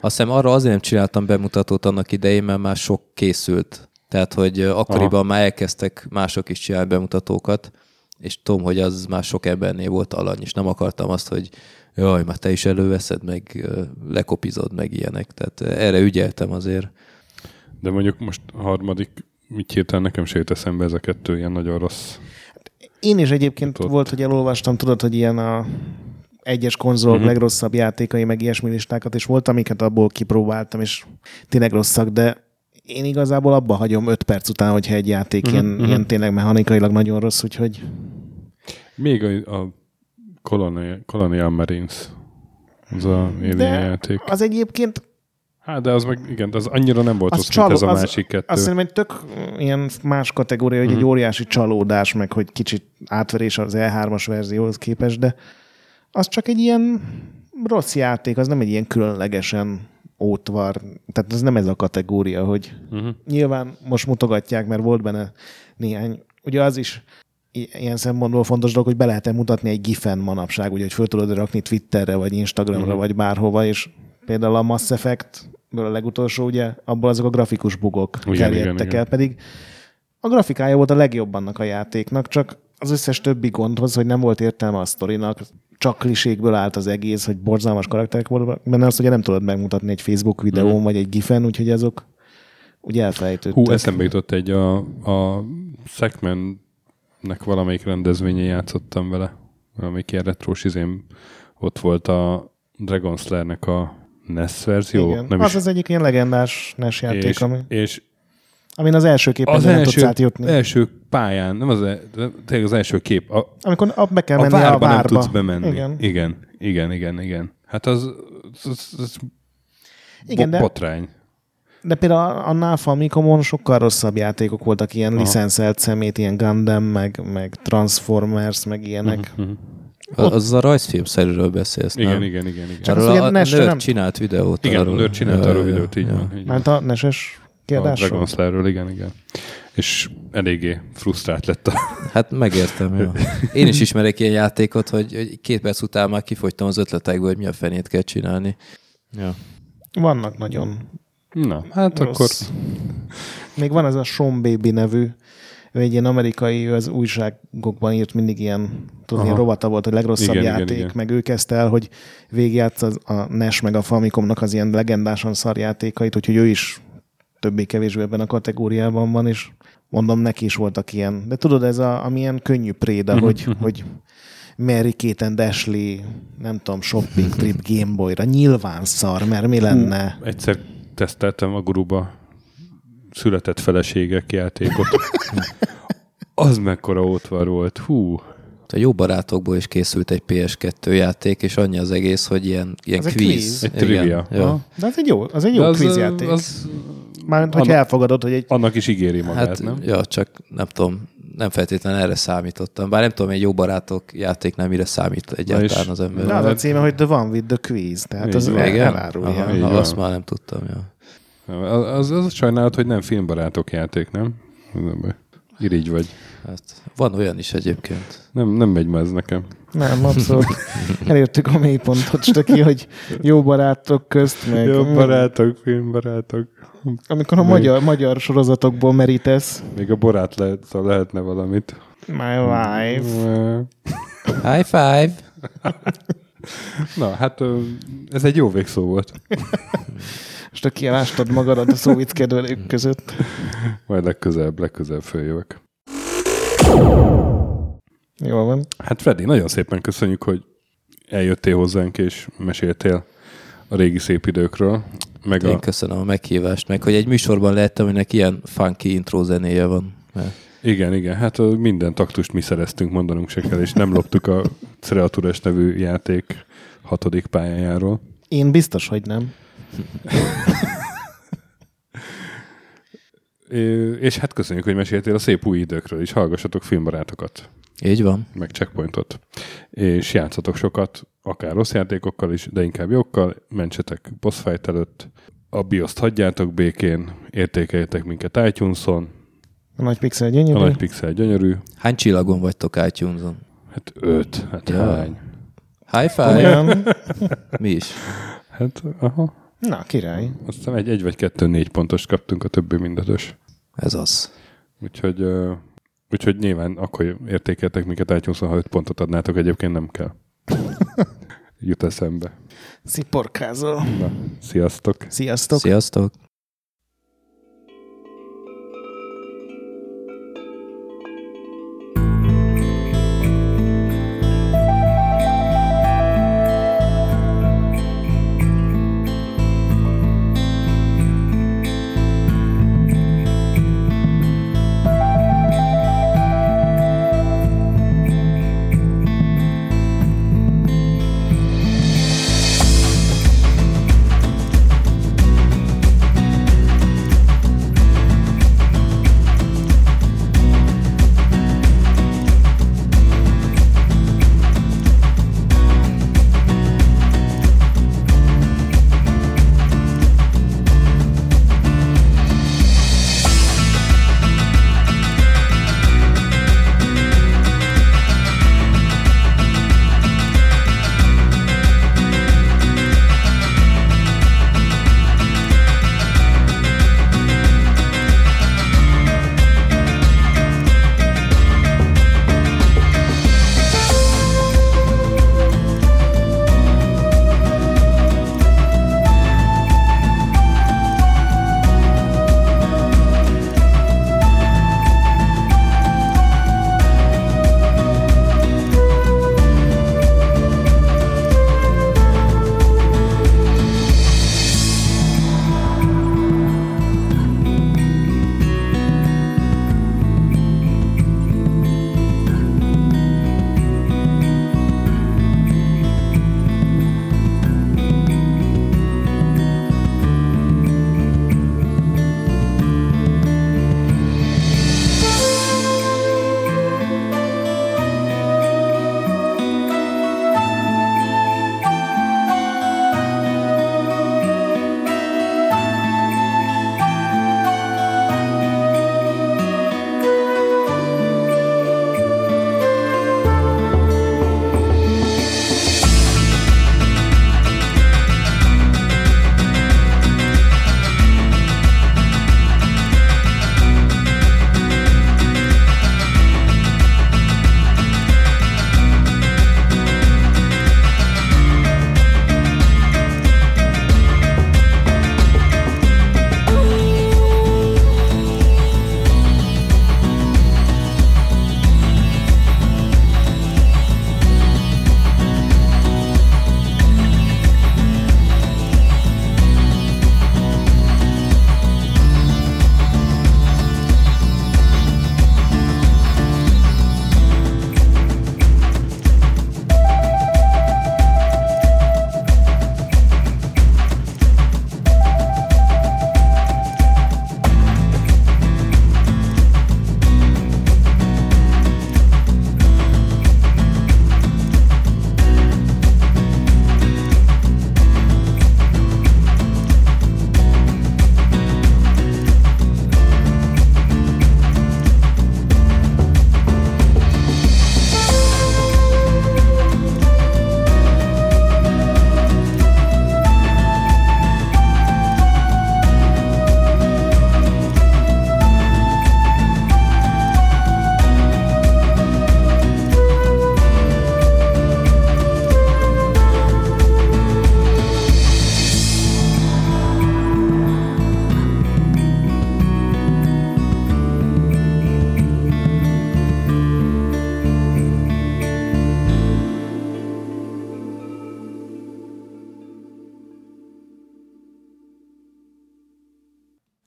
Azt hiszem arra azért nem csináltam bemutatót annak idején, mert már sok készült. Tehát, hogy akkoriban már elkezdtek mások is csinálni bemutatókat, és tudom, hogy az már sok embernél volt alany, és nem akartam azt, hogy jaj, már te is előveszed, meg lekopizod, meg ilyenek. Tehát erre ügyeltem azért. De mondjuk most a harmadik, mit hirtelen nekem jut eszembe ez a kettő ilyen nagyon rossz. Én is egyébként Tudod. volt, hogy elolvastam, tudod, hogy ilyen a egyes konzolok Mhm. uh-huh. legrosszabb játékai, meg ilyesmi listákat, és volt, amiket abból kipróbáltam, és tényleg rosszak, de én igazából abba hagyom öt perc után, hogyha egy játék Mhm, uh-huh. ilyen, mhm. ilyen tényleg mechanikailag nagyon rossz, úgyhogy Még a, a Colonial, Colonial Marines, az a játék. az egyébként Hát, de az meg, igen, az annyira nem volt Az rossz, csaló- ez a az- másik kettő. azt szerintem egy tök ilyen más kategória, hogy Mhm. egy óriási csalódás, meg hogy kicsit átverés az E3-as verzióhoz képest, de az csak egy ilyen rossz játék, az nem egy ilyen különlegesen ótvar, tehát ez nem ez a kategória, hogy Uh-huh. nyilván most mutogatják, mert volt benne néhány, ugye az is ilyen szempontból fontos dolog, hogy be lehet mutatni egy gifen manapság, ugye, hogy föl tudod rakni Twitterre, vagy Instagramra, Mhm. vagy bárhova, és például a Mass Effect a legutolsó, ugye, abból azok a grafikus bugok Igen, terjedtek igen, igen. el, pedig a grafikája volt a legjobb annak a játéknak, csak az összes többi gondhoz, hogy nem volt értelme a sztorinak, csak klisékből állt az egész, hogy borzalmas karakterek voltak benne, azt ugye nem tudod megmutatni egy Facebook videón, Mhm. vagy egy gifen, úgyhogy azok ugye elfelejtődtek. Hú, eszembe jutott egy a, a Sackman-nek valamelyik rendezvényen játszottam vele. Valamelyik ilyen retrós izém. Ott volt a Dragon Slayer-nek a NES verzió. Igen. Nem az is. az egyik ilyen legendás NES játék, és, ami, és amin az első képen az nem tudsz első, átjutni. első pályán, nem az, e- tényleg az első kép, a, Amikor ab be kell a menni várba, a várba. nem tudsz bemenni. Igen. igen, igen, igen. igen. Hát az, az, az, Igen, bo- de- botrány. De például annál Famicomon sokkal rosszabb játékok voltak, ilyen Aha. licenszelt szemét, ilyen Gundam, meg, meg Transformers, meg ilyenek. Mhm. Az, az a rajzfilmszerűről beszélsz, Igen, nem? igen, igen, igen. Csak Arról a, a nerd nem- csinált videót. Igen, arról. a nerd csinált Ja, arról videót, így ja. van. Így. Mert a NES-es A kiadásról. Dragon Slayer-ről, igen, igen. És eléggé frusztrált lett a... Hát megértem, jó. Én is ismerek ilyen játékot, hogy, hogy két perc után már kifogytam az ötletekből, hogy mi a fenét kell csinálni. Ja. Vannak nagyon Na, hát rossz. akkor Még van ez a Sean Baby nevű, ő egy ilyen amerikai, ő az újságokban írt mindig ilyen, tudod, ilyen rovata volt, hogy legrosszabb Igen, játék, igen, igen. meg ő kezdte el, hogy végigjátsz az, a NES meg a Famicomnak az ilyen legendásan szar játékait, úgyhogy ő is többé-kevésbé ebben a kategóriában van, és mondom, neki is voltak ilyen. De tudod, ez a, amilyen könnyű préda, hogy, hogy Mary Kate and Ashley, nem tudom, shopping trip Gameboy-ra, nyilván szar, mert mi lenne? Egyszer teszteltem a guruba született feleségek játékot. [LAUGHS] Az mekkora ótvar volt. Hú. A jó barátokból is készült egy PS2 játék, és annyi az egész, hogy ilyen, ilyen Ez egy quiz. quiz. Egy trivia. Ja. De az egy jó, az egy jó az, quizjáték. Az, az, Mármint, hogy annak- elfogadod, hogy egy annak is ígéri magát, Hát, nem? ja, csak nem tudom, nem feltétlenül erre számítottam. Bár nem tudom, egy jó barátok játék nem mire számít egyáltalán az ember. De az a címe, hogy The One with the Quiz, tehát Így az van. elárulja. Aha, Így na, van. azt már nem tudtam, ja. Az, az, az sajnálat, hogy nem filmbarátok játék, nem? Irigy vagy. Hát, van olyan is egyébként. Nem, nem megy már ez nekem. Nem, abszolút. Elértük a mélypontot, Stöki, [LAUGHS] hogy jó barátok közt, meg Jó barátok, filmbarátok. amikor a Még- magyar, magyar sorozatokból merítesz. Még a borát lehet, szóval lehetne valamit. My wife. High five! Na, hát ez egy jó végszó volt. [LAUGHS] Stöki, elástad magadat a szóvic kedvelők között. Majd legközelebb, legközelebb följövök. Jól van. Hát Freddy, nagyon szépen köszönjük, hogy eljöttél hozzánk és meséltél a régi szép időkről. Meg Én a, köszönöm a meghívást, meg hogy egy műsorban lehettem, aminek ilyen funky intro zenéje van. Mert igen, igen, hát minden taktust mi szereztünk, mondanunk se kell, és nem loptuk a Creatures nevű játék hatodik pályájáról. Én biztos, hogy nem. [LAUGHS] És hát köszönjük, hogy meséltél a szép új időkről is. Hallgassatok filmbarátokat, így van. meg checkpointot. És játszatok sokat, akár rossz játékokkal is, de inkább jókkal. Mentsetek boss fight előtt. A bioszt hagyjátok békén, értékeljetek minket iTunes-on. A nagy pixel A gyönyörű. nagy pixel gyönyörű. Hány csillagon vagytok iTunes-on? Hát öt. Hát Ja. hány? High five! Mi is? Hát, aha. Na, király. Azt hiszem egy, egy vagy kettő négy pontos kaptunk, a többi mindötös. Ez az. Úgyhogy, úgyhogy nyilván akkor értékeltek minket iTunes-on, ha öt pontot adnátok, egyébként nem kell. [LAUGHS] Jut eszembe. Sziporkázol. Na, sziasztok! Sziasztok. Sziasztok!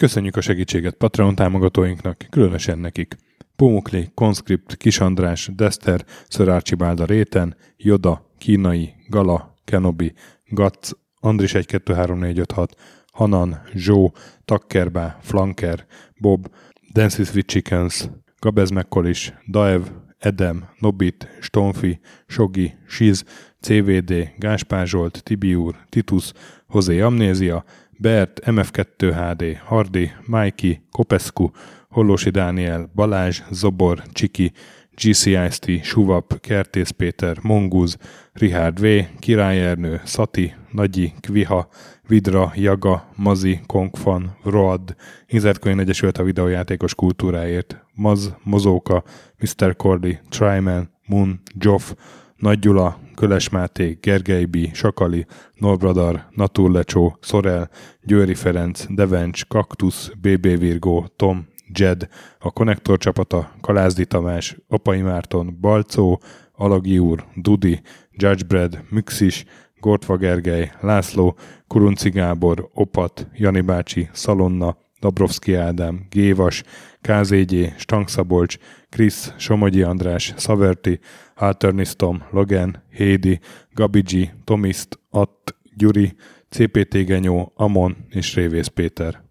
Köszönjük a segítséget Patreon támogatóinknak, különösen nekik. Pumukli, Conscript, Kis András, Dester, Ször Archibald Réten, Joda, Kínai, Gala, Kenobi, Gatz, Andris 123456, Hanan, Zsó, Takkerbá, Flanker, Bob, Dances with Chickens, Gabez Mekkolis, Daev, Edem, Nobit, Stonfi, Sogi, Siz, CVD, Gáspár Zsolt, Titus, Hozé Amnézia, Bert, MF2HD, Hardi, Mikey, Kopescu, Hollósi Dániel, Balázs, Zobor, Csiki, GCIST, Suvap, Kertész Péter, Monguz, Richard V, Király Ernő, Szati, Nagyi, Kviha, Vidra, Jaga, Mazi, Kongfan, Road, Inzertkönyv Egyesült a videójátékos kultúráért, Maz, Mozóka, Mr. Cordy, Tryman, Moon, Joff, Nagy Gyula, Köles Máté, Gergely B., Sakali, Norbradar, Naturlecsó, Szorel, Győri Ferenc, Devencs, Kaktusz, BB Virgó, Tom, Jed, a Konnektor csapata, Kalázdi Tamás, Apai Márton, Balcó, Alagi úr, Dudi, Judgebred, Müxis, Gortva Gergely, László, Kurunci Gábor, Opat, Jani bácsi, Szalonna, Dabrowski Ádám, Gévas, KZG, Stangszabolcs, Krisz, Somogyi András, Szaverti, Alternisztom, Logan, Hédi, Gabigi, Tomiszt, Att, Gyuri, CPT Genyó, Amon és Révész Péter.